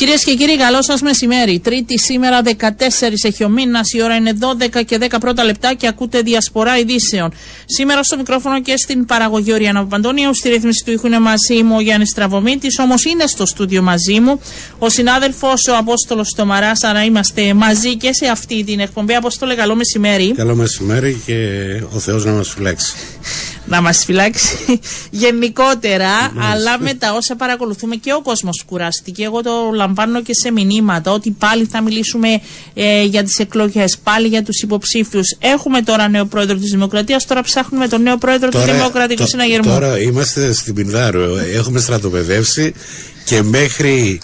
Κυρίες και κύριοι, καλό σας μεσημέρι. Τρίτη σήμερα 14 έχει ο μήνας, η ώρα είναι 12 και 10 πρώτα λεπτά και ακούτε διασπορά ειδήσεων. Σήμερα στο μικρόφωνο και στην παραγωγή Οριάννα Παπαντώνιου, στη ρύθμιση του ήχου είναι μαζί μου ο Γιάννης Τραβομίτη, όμως είναι στο στούντιο μαζί μου ο συνάδελφος ο Απόστολος Τομαράς, άρα είμαστε μαζί και σε αυτή την εκπομπή. Απόστολε, καλό μεσημέρι. Καλό μεσημέρι και ο Θεός να μας φυλάξει να μας φυλάξει γενικότερα, αλλά με τα όσα παρακολουθούμε και ο κόσμος κουράστηκε. Εγώ το λαμβάνω και σε μηνύματα ότι πάλι θα μιλήσουμε ε, για τις εκλογές, πάλι για τους υποψήφιους. Έχουμε τώρα νέο πρόεδρο της Δημοκρατίας, τώρα ψάχνουμε τον νέο πρόεδρο του Δημοκρατικού Συναγερμού. Τώρα είμαστε στην Πινδάρο, έχουμε στρατοπεδεύσει και μέχρι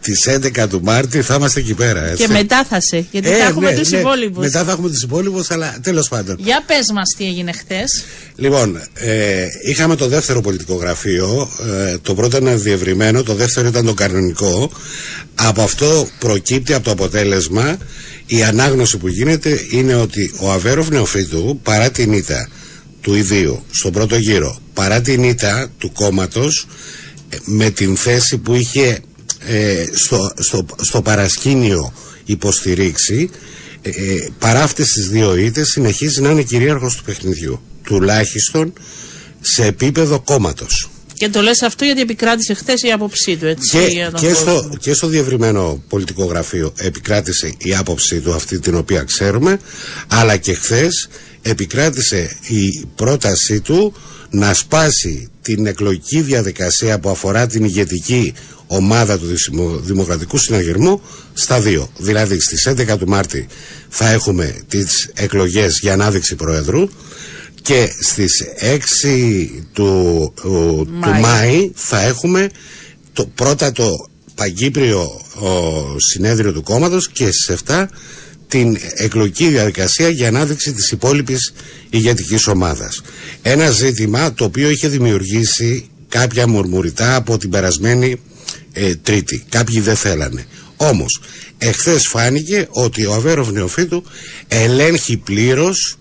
τις 11 του Μάρτη θα είμαστε εκεί πέρα. Έτσι. Και μετά θα σε, γιατί ε, θα έχουμε ναι, τους ναι, υπόλοιπους. Μετά θα έχουμε τους υπόλοιπους, αλλά τέλος πάντων. Για πες μας τι έγινε χθες. Λοιπόν, ε, είχαμε το δεύτερο πολιτικό γραφείο. Ε, το πρώτο ήταν διευρυμένο, το δεύτερο ήταν το κανονικό. Από αυτό προκύπτει από το αποτέλεσμα η ανάγνωση που γίνεται είναι ότι ο Αβέροφ Νεοφίτου παρά την ήττα του ιδίου στον πρώτο γύρο, παρά την ήττα του κόμματος ε, με την θέση που είχε ε, στο, στο, στο παρασκήνιο υποστηρίξει ε, ε, παρά αυτές τις δύο ήττες συνεχίζει να είναι κυρίαρχος του παιχνιδιού τουλάχιστον σε επίπεδο κόμματος και το λες αυτό γιατί επικράτησε χθες η άποψή του, έτσι. Και, και, στο, και στο διευρυμένο πολιτικό γραφείο επικράτησε η άποψή του, αυτή την οποία ξέρουμε, αλλά και χθες επικράτησε η πρότασή του να σπάσει την εκλογική διαδικασία που αφορά την ηγετική ομάδα του Δημοκρατικού Συναγερμού στα δύο. Δηλαδή στις 11 του Μάρτη θα έχουμε τις εκλογές για ανάδειξη Προέδρου και στις 6 του, του Μάη θα έχουμε το, πρώτα το παγκύπριο συνέδριο του κόμματος και στις 7 την εκλογική διαδικασία για ανάδειξη της υπόλοιπης ηγετικής ομάδας. Ένα ζήτημα το οποίο είχε δημιουργήσει κάποια μουρμουριτά από την περασμένη ε, Τρίτη. Κάποιοι δεν θέλανε. Όμως, εχθές φάνηκε ότι ο Αβέροφ Νεοφίτου ελέγχει πλήρως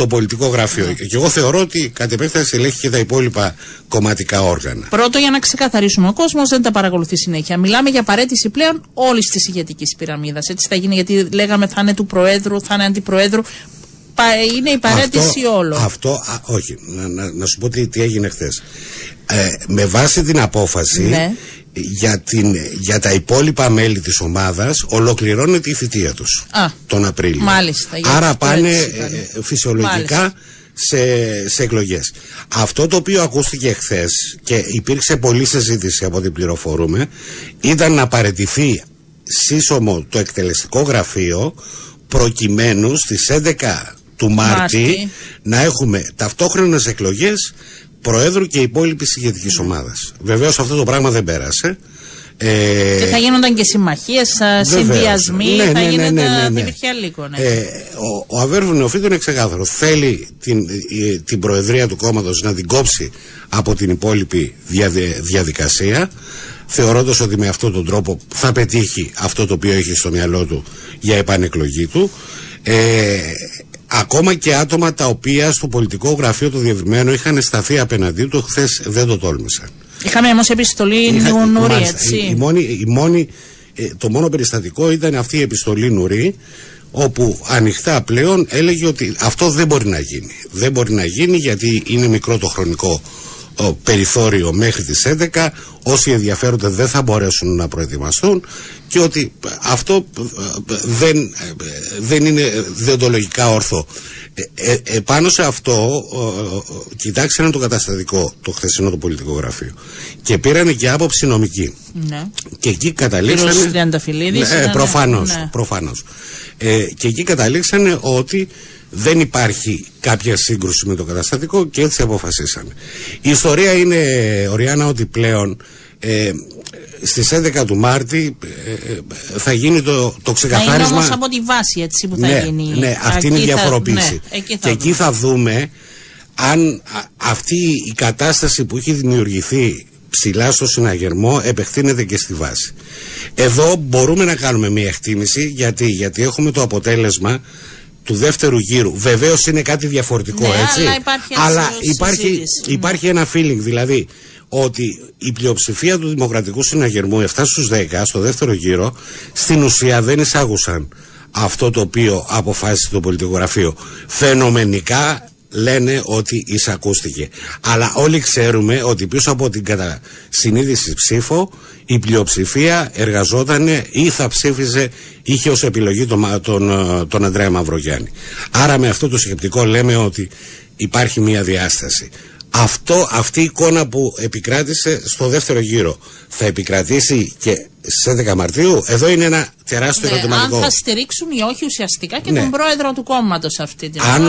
το πολιτικό γραφείο. Ναι. Και εγώ θεωρώ ότι κατ' επέκταση ελέγχει και τα υπόλοιπα κομματικά όργανα. Πρώτο, για να ξεκαθαρίσουμε, ο κόσμος δεν τα παρακολουθεί συνέχεια. Μιλάμε για παρέτηση πλέον όλης της ηγετικής πυραμίδας. Έτσι θα γίνει, γιατί λέγαμε θα είναι του Προέδρου, θα είναι αντιπροέδρου. Είναι η παρέτηση όλων. Αυτό, α, όχι. Να, να, να, σου πω τι, τι έγινε χθες. Ε, με βάση την απόφαση, ναι για, την, για τα υπόλοιπα μέλη της ομάδας ολοκληρώνεται η θητεία τους Α, τον Απρίλιο. Μάλιστα, Άρα πάνε ε, φυσιολογικά σε, σε εκλογές. Αυτό το οποίο ακούστηκε χθες και υπήρξε πολλή συζήτηση από ό,τι πληροφορούμε ήταν να παρετηθεί σύσσωμο το εκτελεστικό γραφείο προκειμένου στις 11 του Μάρτη, να έχουμε ταυτόχρονες εκλογές Προέδρου και υπόλοιπης ηγετικής ομάδας. Βεβαίως αυτό το πράγμα δεν πέρασε. Ε, και θα γίνονταν και συμμαχίες, συνδυασμοί, ναι, θα ναι, ναι, ναι, ναι, ναι. ναι. Ε, ο, ο Αβέρβου Νεοφίτου είναι ξεκάθαρο. Θέλει την, την προεδρία του κόμματος να την κόψει από την υπόλοιπη διαδικασία, θεωρώντας ότι με αυτόν τον τρόπο θα πετύχει αυτό το οποίο έχει στο μυαλό του για επανεκλογή του. Ε, Ακόμα και άτομα τα οποία στο πολιτικό γραφείο του διευρυμένου είχαν σταθεί απέναντί του, χθες δεν το τόλμησαν. Είχαμε όμως επιστολή Είχα, Νουρί, έτσι. Η, μόνη, η μόνη, ε, το μόνο περιστατικό ήταν αυτή η επιστολή Νουρί, όπου ανοιχτά πλέον έλεγε ότι αυτό δεν μπορεί να γίνει. Δεν μπορεί να γίνει γιατί είναι μικρό το χρονικό περιθώριο μέχρι τις 11 όσοι ενδιαφέρονται δεν θα μπορέσουν να προετοιμαστούν και ότι αυτό ε, δεν, ε, δεν είναι διοντολογικά όρθο. Ε, ε, επάνω σε αυτό κοιτάξανε το καταστατικό το χθεσινό το πολιτικό γραφείο και πήραν και άποψη νομική ναι. και εκεί καταλήξανε ναι, προφανώς, ναι. προφανώς. Ε, και εκεί καταλήξανε ότι δεν υπάρχει κάποια σύγκρουση με το καταστατικό και έτσι αποφασίσαμε. Η ιστορία είναι, Οριάννα, ότι πλέον ε, στις 11 του Μάρτη ε, θα γίνει το, το ξεκαθάρισμα. Θα είναι όμως από τη βάση έτσι που θα ναι, γίνει. Ναι, αυτή είναι η διαφοροποίηση. Ναι, εκεί και εκεί θα δούμε αν αυτή η κατάσταση που έχει δημιουργηθεί ψηλά στο συναγερμό επεκτείνεται και στη βάση. Εδώ μπορούμε να κάνουμε μια εκτίμηση γιατί, γιατί έχουμε το αποτέλεσμα του δεύτερου γύρου. Βεβαίως είναι κάτι διαφορετικό, ναι, έτσι. Αλλά υπάρχει, αλλά υπάρχει, υπάρχει ένα feeling. Δηλαδή, ότι η πλειοψηφία του Δημοκρατικού Συναγερμού 7 στους 10 στο δεύτερο γύρο στην ουσία δεν εισάγουσαν αυτό το οποίο αποφάσισε το πολιτικό γραφείο. Φαινομενικά λένε ότι εισακούστηκε. Αλλά όλοι ξέρουμε ότι πίσω από την κατα... συνείδηση ψήφο η πλειοψηφία εργαζόταν ή θα ψήφιζε, είχε ως επιλογή τον, τον, τον Ανδρέα Μαυρογιάννη. Άρα με αυτό το σκεπτικό λέμε ότι υπάρχει μια διάσταση. Αυτό, αυτή η εικόνα που επικράτησε στο δεύτερο γύρο θα επικρατήσει και στι 11 Μαρτίου. Εδώ είναι ένα τεράστιο ναι, ερωτηματικό. Αν θα στηρίξουν ή όχι ουσιαστικά και ναι. τον πρόεδρο του κόμματος αυτή την αν,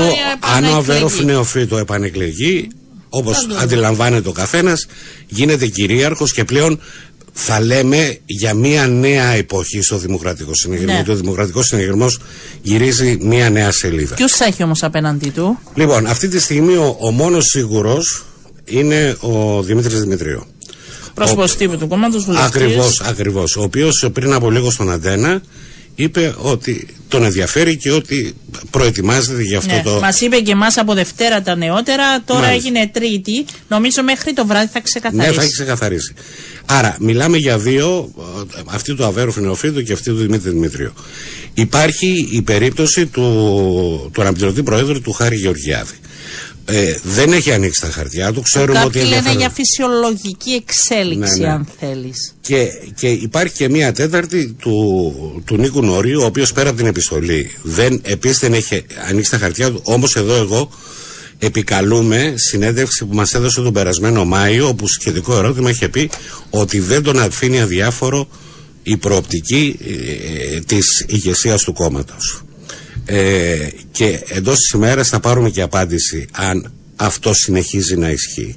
αν ο Αβέροφ Νεοφύτο επανεκλεγεί, όπως αντιλαμβάνεται ο καθένας, γίνεται κυρίαρχος και πλέον θα λέμε για μια νέα εποχή στο Δημοκρατικό Συνεγερμό. Ναι. Ο Δημοκρατικός Συνεγερμό γυρίζει μια νέα σελίδα. Ποιους έχει όμως απέναντί του, Λοιπόν, αυτή τη στιγμή ο, ο μόνος σίγουρος είναι ο Δημήτρης Δημητρίου. Πρόσωπος τύπου του κόμματος Ακριβώς, ακριβώς. Ο οποίος πριν από λίγο στον Αντένα είπε ότι τον ενδιαφέρει και ότι προετοιμάζεται για αυτό ναι, το. Μας είπε και εμάς από Δευτέρα τα νεότερα, τώρα Μάλιστα. έγινε Τρίτη. Νομίζω μέχρι το βράδυ θα ξεκαθαρίσει. Ναι, θα έχει ξεκαθαρίσει. Άρα, μιλάμε για δύο, αυτή του Αβέρου Φινεοφίδου και αυτή του Δημήτρη Δημητρίου. Υπάρχει η περίπτωση του, του αναπληρωτή Προέδρου του Χάρη Γεωργιάδη. Ε, δεν έχει ανοίξει τα χαρτιά του. Ξέρουμε Κάποιοι ότι λένε ενδιαφέρον... για φυσιολογική εξέλιξη, ναι, ναι. αν θέλεις. Και, και υπάρχει και μία τέταρτη του, του Νίκου Νορίου, ο οποίος πέρα από την επιστολή δεν, επίσης δεν έχει ανοίξει τα χαρτιά του. Όμως εδώ εγώ επικαλούμε συνέντευξη που μας έδωσε τον περασμένο Μάιο όπου σχετικό ερώτημα είχε πει ότι δεν τον αφήνει αδιάφορο η προοπτική ε, της ηγεσίας του κόμματος. Ε, και εντός της ημέρας θα πάρουμε και απάντηση αν αυτό συνεχίζει να ισχύει.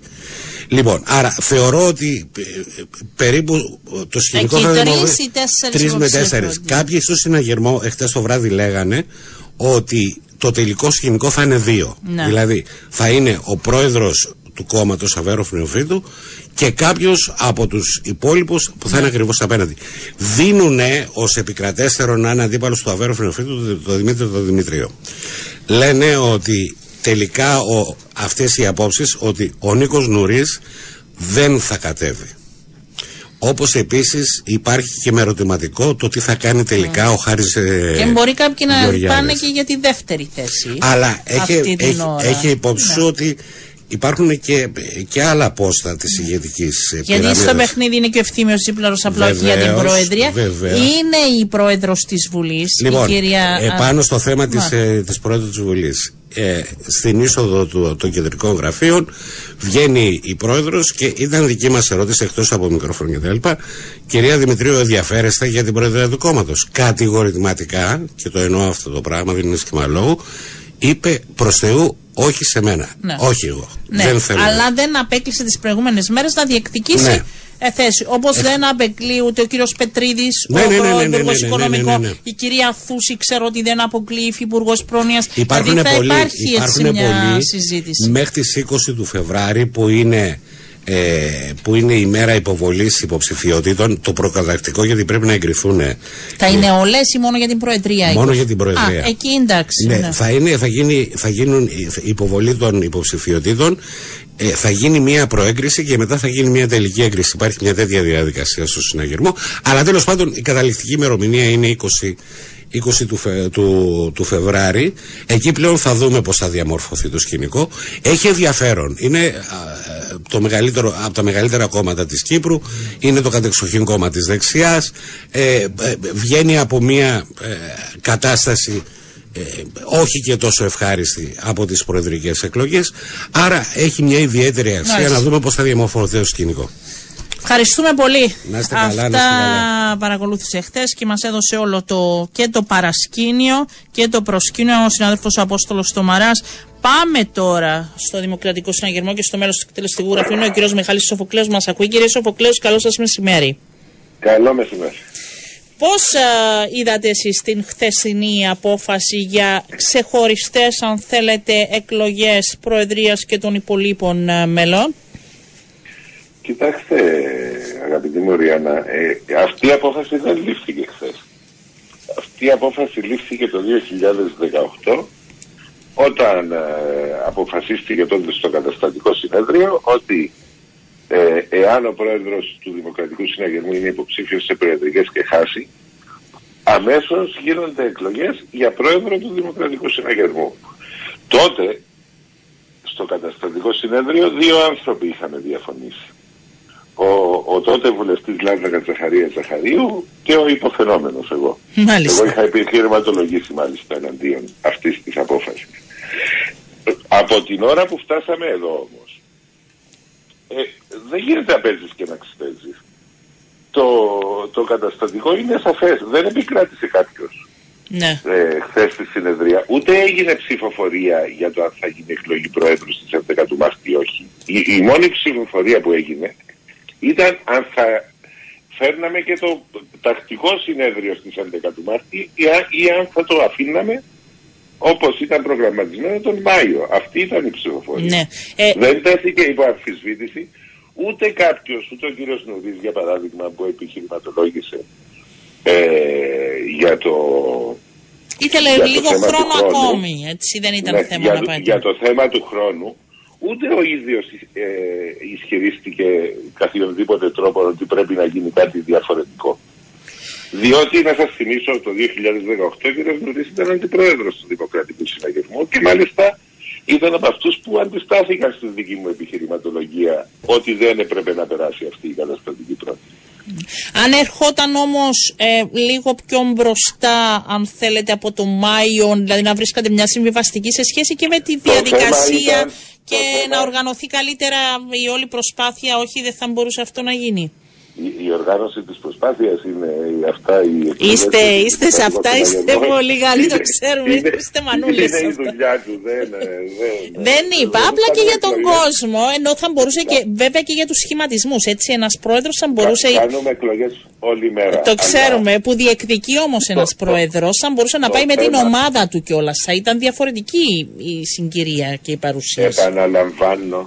Λοιπόν, άρα θεωρώ ότι ε, περίπου το σκηνικό θα είναι τρεις με τέσσερις. Κάποιοι στο συναγερμό εχθές το βράδυ λέγανε ότι το τελικό σκηνικό θα είναι δύο. Ναι. Δηλαδή θα είναι ο πρόεδρος του κόμματος Αβέρο Φνεοφίτου και κάποιος από τους υπόλοιπους που θα είναι ναι. ακριβώς απέναντι. Δίνουν ως επικρατέστερο να είναι αντίπαλος του Αβέρο Φνεοφίτου το Δημήτριο το Δημητρίο. Λένε ότι τελικά ο, αυτές οι απόψεις ότι ο Νίκος Νουρίς δεν θα κατέβει. Όπως επίσης υπάρχει και με ερωτηματικό το τι θα κάνει τελικά ο Χάρης ε, Και μπορεί κάποιοι να πάνε και για τη δεύτερη θέση. Αλλά έχει, έχει, έχει υπόψη ναι. ότι υπάρχουν και, και άλλα πόστα της ηγετικής Γιατί στο παιχνίδι είναι και ο ευθύμιος Ζήπλαρος απλά για την Προεδρία. Βεβαίως. Είναι η πρόεδρος της Βουλής, λοιπόν, η κυρία. Επάνω στο θέμα της ε, της πρόεδρου της Βουλής. Ε, στην είσοδο του, των κεντρικών γραφείων βγαίνει η πρόεδρος και ήταν δική μας ερώτηση εκτός από μικρόφωνο κτλ. Κυρία Δημητρίου, ενδιαφέρεστε για την προεδρία του κόμματος; Κατηγορηματικά, και το εννοώ αυτό το πράγμα, δεν είναι σχήμα λόγου, είπε προς Θεού όχι σε μένα. Ναι. Όχι εγώ. Ναι. Δεν θέλω. Αλλά δεν απέκλεισε τις προηγούμενες μέρες να διεκδικήσει ναι. Ε, θέση. Όπως ε... δεν απεκλεί ούτε ο κύριος Πετρίδης, ναι, ο ναι, ναι, ναι, ναι, Οικονομικό, η κυρία Θούση, ξέρω ότι δεν αποκλεί, υφυπουργός πρόνοιας. Υπάρχουν δηλαδή θα πολλοί, υπάρχει υπάρχουν έτσι μια πολλοί συζήτηση. Μέχρι τις 20 του Φεβράρι που είναι ε, που είναι η μέρα υποβολής υποψηφιότητων, το προκατακτικό γιατί πρέπει να εγκριθούν. Θα είναι όλες ή μόνο για την Προεδρία. Μόνο για την Προεδρία. Α, εκεί εντάξει. Ναι, ναι. Θα, είναι, θα, γίνει, θα γίνουν υποβολή των υποψηφιότητων. Ε, θα γίνει μια προέγκριση και μετά θα γίνει μια τελική έγκριση. Υπάρχει μια τέτοια διαδικασία στο συναγερμό. Αλλά τέλος πάντων η καταληκτική ημερομηνία είναι 20 20 του, Φε, του, του Φεβράρι. Εκεί πλέον θα δούμε πώς θα διαμορφωθεί το σκηνικό. Έχει ενδιαφέρον. Είναι το μεγαλύτερο, από τα μεγαλύτερα κόμματα της Κύπρου. Είναι το κατεξοχήν κόμμα της δεξιάς. Ε, ε, βγαίνει από μια ε, κατάσταση ε, όχι και τόσο ευχάριστη από τις προεδρικές εκλογές. Άρα έχει μια ιδιαίτερη αξία να δούμε πώς θα διαμορφωθεί το σκηνικό. Ευχαριστούμε πολύ. Να είστε καλά, Αυτά να είστε καλά. παρακολούθησε χθες και μας έδωσε όλο το και το παρασκήνιο και το προσκήνιο ο συνάδελφος Απόστολος Τομαρά. Πάμε τώρα στο Δημοκρατικό Συναγερμό και στο μέλος του εκτελεστικού γραφείου. Είναι ο κύριος Μιχάλης Σοφοκλέος. Μας ακούει, κύριε Σοφοκλέος, καλό σας μεσημέρι. Καλό μεσημέρι. Πώς είδατε εσείς την χθεσινή απόφαση για ξεχωριστές, αν θέλετε, εκλογές Προεδρίας και των υπολείπων α, μελών; Κοιτάξτε, αγαπητή μου Ριάννα, ε, αυτή η απόφαση δεν λήφθηκε χθες. Αυτή η απόφαση λήφθηκε το 2018 όταν ε, αποφασίστηκε τότε στο καταστατικό συνέδριο ότι ε, εάν ο πρόεδρος του Δημοκρατικού Συναγερμού είναι υποψήφιος σε προεδρικές και χάσει, αμέσως γίνονται εκλογές για πρόεδρο του Δημοκρατικού Συναγερμού. Τότε, στο καταστατικό συνέδριο, δύο άνθρωποι είχαν διαφωνήσει. Ο, ο τότε βουλευτής Λάζα Κατζαχαρία Ζαχαρίου και ο υποφαινόμενος εγώ. Μάλιστα. Εγώ είχα επιχειρηματολογήσει μάλιστα εναντίον αυτής της απόφασης. Από την ώρα που φτάσαμε εδώ όμως, ε, δεν γίνεται να παίζεις και να ξυπέζεις. Το, το καταστατικό είναι σαφές. Δεν επικράτησε κάποιος Ναι. ε, χθες στη συνεδρία. Ούτε έγινε ψηφοφορία για το αν θα γίνει εκλογή Προέδρου στις 11 του Μάρτη ή όχι. Η, η μόνη ψηφοφορία που έγινε ήταν αν θα φέρναμε και το τακτικό συνέδριο στις 11 του Μάρτη ή, αν- ή αν θα το αφήναμε όπως ήταν προγραμματισμένο τον Μάιο. Αυτή ήταν η ψηφοφορία. Ναι. Ε, Δεν τέθηκε υπό αμφισβήτηση ούτε κάποιος, ούτε ο κύριος Νουδής για παράδειγμα που επιχειρηματολόγησε ε, για το, ήθελε για το λίγο θέμα του χρόνο χρόνου. ακόμη. Έτσι δεν ήταν ναι, θέμα για, να το- πάει. για το θέμα του χρόνου ούτε ο ίδιος ε, ισχυρίστηκε καθιονδήποτε τρόπο ότι πρέπει να γίνει κάτι διαφορετικό. Διότι να σας θυμίσω το 2018 ο κ. Νουδής ήταν αντιπρόεδρος του Δημοκρατικού Συναγερμού και μάλιστα ήταν από αυτούς που αντιστάθηκαν στη δική μου επιχειρηματολογία ότι δεν έπρεπε να περάσει αυτή η καταστατική πρόταση. Αν ερχόταν όμως ε, λίγο πιο μπροστά, αν θέλετε, από το Μάιο, δηλαδή να βρίσκατε μια συμβιβαστική σε σχέση και με τη Το θέμα διαδικασία ήταν- και το θέμα- να οργανωθεί καλύτερα η όλη προσπάθεια, όχι δεν θα μπορούσε αυτό να γίνει. Η, η οργάνωση της προσπάθειας είναι η- αυτά οι εκλογές Είστε, του είστε σε Δημοκρατικού αυτά, είστε Συναγερμού. πολύ καλοί, το Είναι- ξέρουμε, είναι- είστε μανούλες σε Είναι η αυτά. δουλειά του, δεν... ε, δεν, Δεν είπα, δεν απλά και κάνουμε για τον εκλογές. κόσμο, ενώ θα μπορούσε και βέβαια και για τους σχηματισμούς, έτσι, ένας πρόεδρος θα μπορούσε... Κα- Κάνουμε εκλογές όλη μέρα. Το αλλά ξέρουμε, που διεκδικεί όμως ένας το- πρόεδρος, θα μπορούσε να το πάει με την θέμα- ομάδα του κιόλας. Θα ήταν διαφορετική η συγκυρία και η παρουσίαση. Επαναλαμβάνω,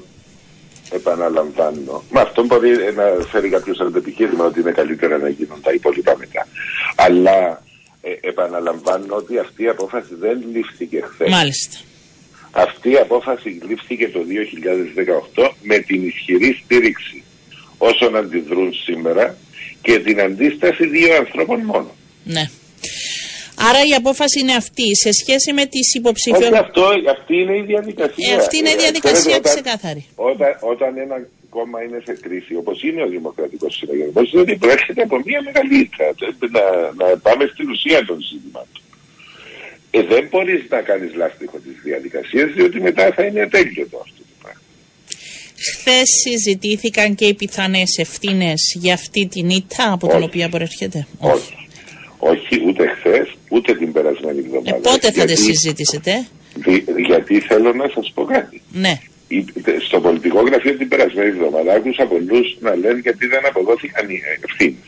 επαναλαμβάνω. Με αυτό μπορεί να φέρει κάποιος αντεπιχείρημα ότι είναι καλύτερα να γίνουν τα υπόλοιπα μετά. Αλλά ε, επαναλαμβάνω ότι αυτή η απόφαση δεν λήφθηκε χθες. Μάλιστα. Αυτή η απόφαση λήφθηκε το 2018 με την ισχυρή στήριξη όσων αντιδρούν σήμερα και την αντίσταση δύο ανθρώπων μόνο. Ναι. Άρα η απόφαση είναι αυτή. Σε σχέση με τις Όχι υποψηφιότητε. αυτό, αυτή είναι η διαδικασία. Ε, αυτή είναι η Ε, διαδικασία ξέρετε, όταν- ξεκάθαρη. Όταν, όταν ένα κόμμα είναι σε κρίση, όπως είναι ο Δημοκρατικός Συναγερμός, είναι ότι προέρχεται από μια μεγάλη ήττα. Να, να πάμε στην ουσία των ζητημάτων. Ε, δεν μπορείς να κάνεις λάστιχο τι διαδικασίε, διότι μετά θα είναι ατέλειωτο αυτό το πράγμα. Χθες συζητήθηκαν και οι πιθανές ευθύνες για αυτή την ήττα από την Όχι. οποία προέρχεται. Όχι. Όχι, ούτε χθες, ούτε την περασμένη Ε, εβδομάδα. πότε θα τη Γιατί- συζητήσετε; δι- γιατί θέλω να σας πω κάτι. Ναι. Η- στο πολιτικό γραφείο την περασμένη εβδομάδα άκουσα πολλούς να λένε γιατί δεν αποδόθηκαν οι ευθύνες.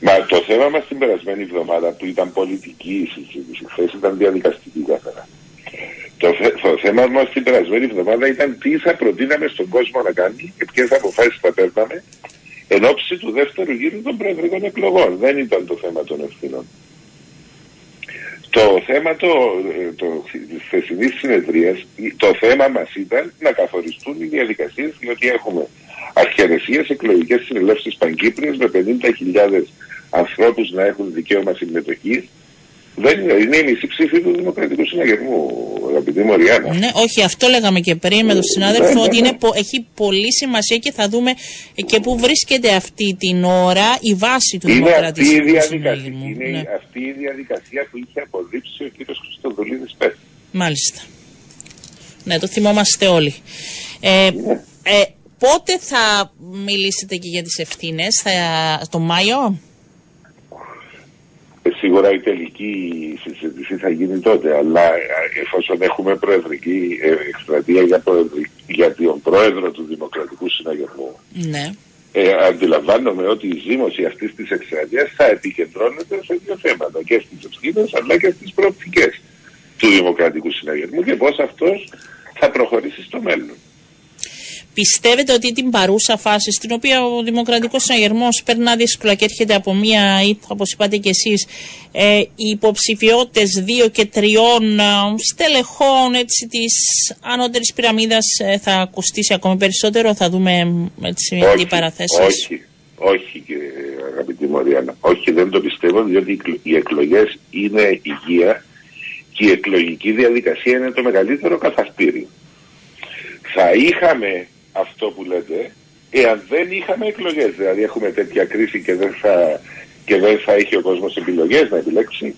Μα το θέμα μας την περασμένη εβδομάδα που ήταν πολιτική η συζήτηση, χθες ήταν διαδικαστική καθαρά. Το, θε- το θέμα μας την περασμένη εβδομάδα ήταν τι θα προτείναμε στον κόσμο να κάνει και ποιες αποφάσεις θα παίρναμε εν ώψη του δεύτερου γύρου των προεδρικών εκλογών. Δεν ήταν το θέμα των ευθυνών. Το θέμα το, ε, το, της χθεσινής συνεδρίας, το θέμα μας ήταν να καθοριστούν οι διαδικασίες διότι έχουμε αρχαιρεσίες εκλογικές συνελεύσεις Παγκύπριες με 50.000 ανθρώπους να έχουν δικαίωμα συμμετοχής. Δεν είναι, είναι η μισή ψήφη του Δημοκρατικού Συναγερμού, αγαπητή Μωριάννα. Ναι, όχι, αυτό λέγαμε και πριν με τον συνάδελφο, Ναι, ναι, ότι ναι. είναι, πο- έχει πολύ σημασία και θα δούμε και πού βρίσκεται αυτή την ώρα η βάση του Είναι αυτή, η Δημοκρατικού διαδικασία, Συναγερμού. είναι Ναι, αυτή η διαδικασία που είχε αποδείξει ο κ. Χρυστοδουλίδης πέρσι. μάλιστα. Ναι, το θυμόμαστε όλοι. Ε, Ναι. ε, πότε θα μιλήσετε και για τις ευθύνες, θα, το Μάιο; Ε, Σίγουρα η τελική συζήτηση θα γίνει τότε, αλλά ε, εφόσον έχουμε προεδρική ε, εκστρατεία για, προεδρι- για τον πρόεδρο του Δημοκρατικού Συναγερμού, Ναι. ε, αντιλαμβάνομαι ότι η ζήμωση αυτής της εκστρατείας θα επικεντρώνεται σε δύο θέματα, και στις ευθύνες αλλά και στις προοπτικές του Δημοκρατικού Συναγερμού και πώς αυτός θα προχωρήσει στο μέλλον. Πιστεύετε ότι την παρούσα φάση, στην οποία ο Δημοκρατικός Συναγερμό περνά δύσκολα και έρχεται από μία, όπως είπατε και εσείς, ε, οι υποψηφιότητες δύο και τριών ε, στελεχών της ανώτερης πυραμίδας ε, θα ακουστήσει ακόμη περισσότερο, θα δούμε έτσι, όχι, αντιπαραθέσει. Όχι, όχι, αγαπητή Μωριάννα. Όχι, δεν το πιστεύω, διότι οι εκλογές είναι υγεία και η εκλογική διαδικασία είναι το μεγαλύτερο καθαστήριο. Θα είχαμε αυτό που λέτε, εάν δεν είχαμε εκλογές, δηλαδή έχουμε τέτοια κρίση και δεν θα, και δεν θα είχε ο κόσμος επιλογές να επιλέξει,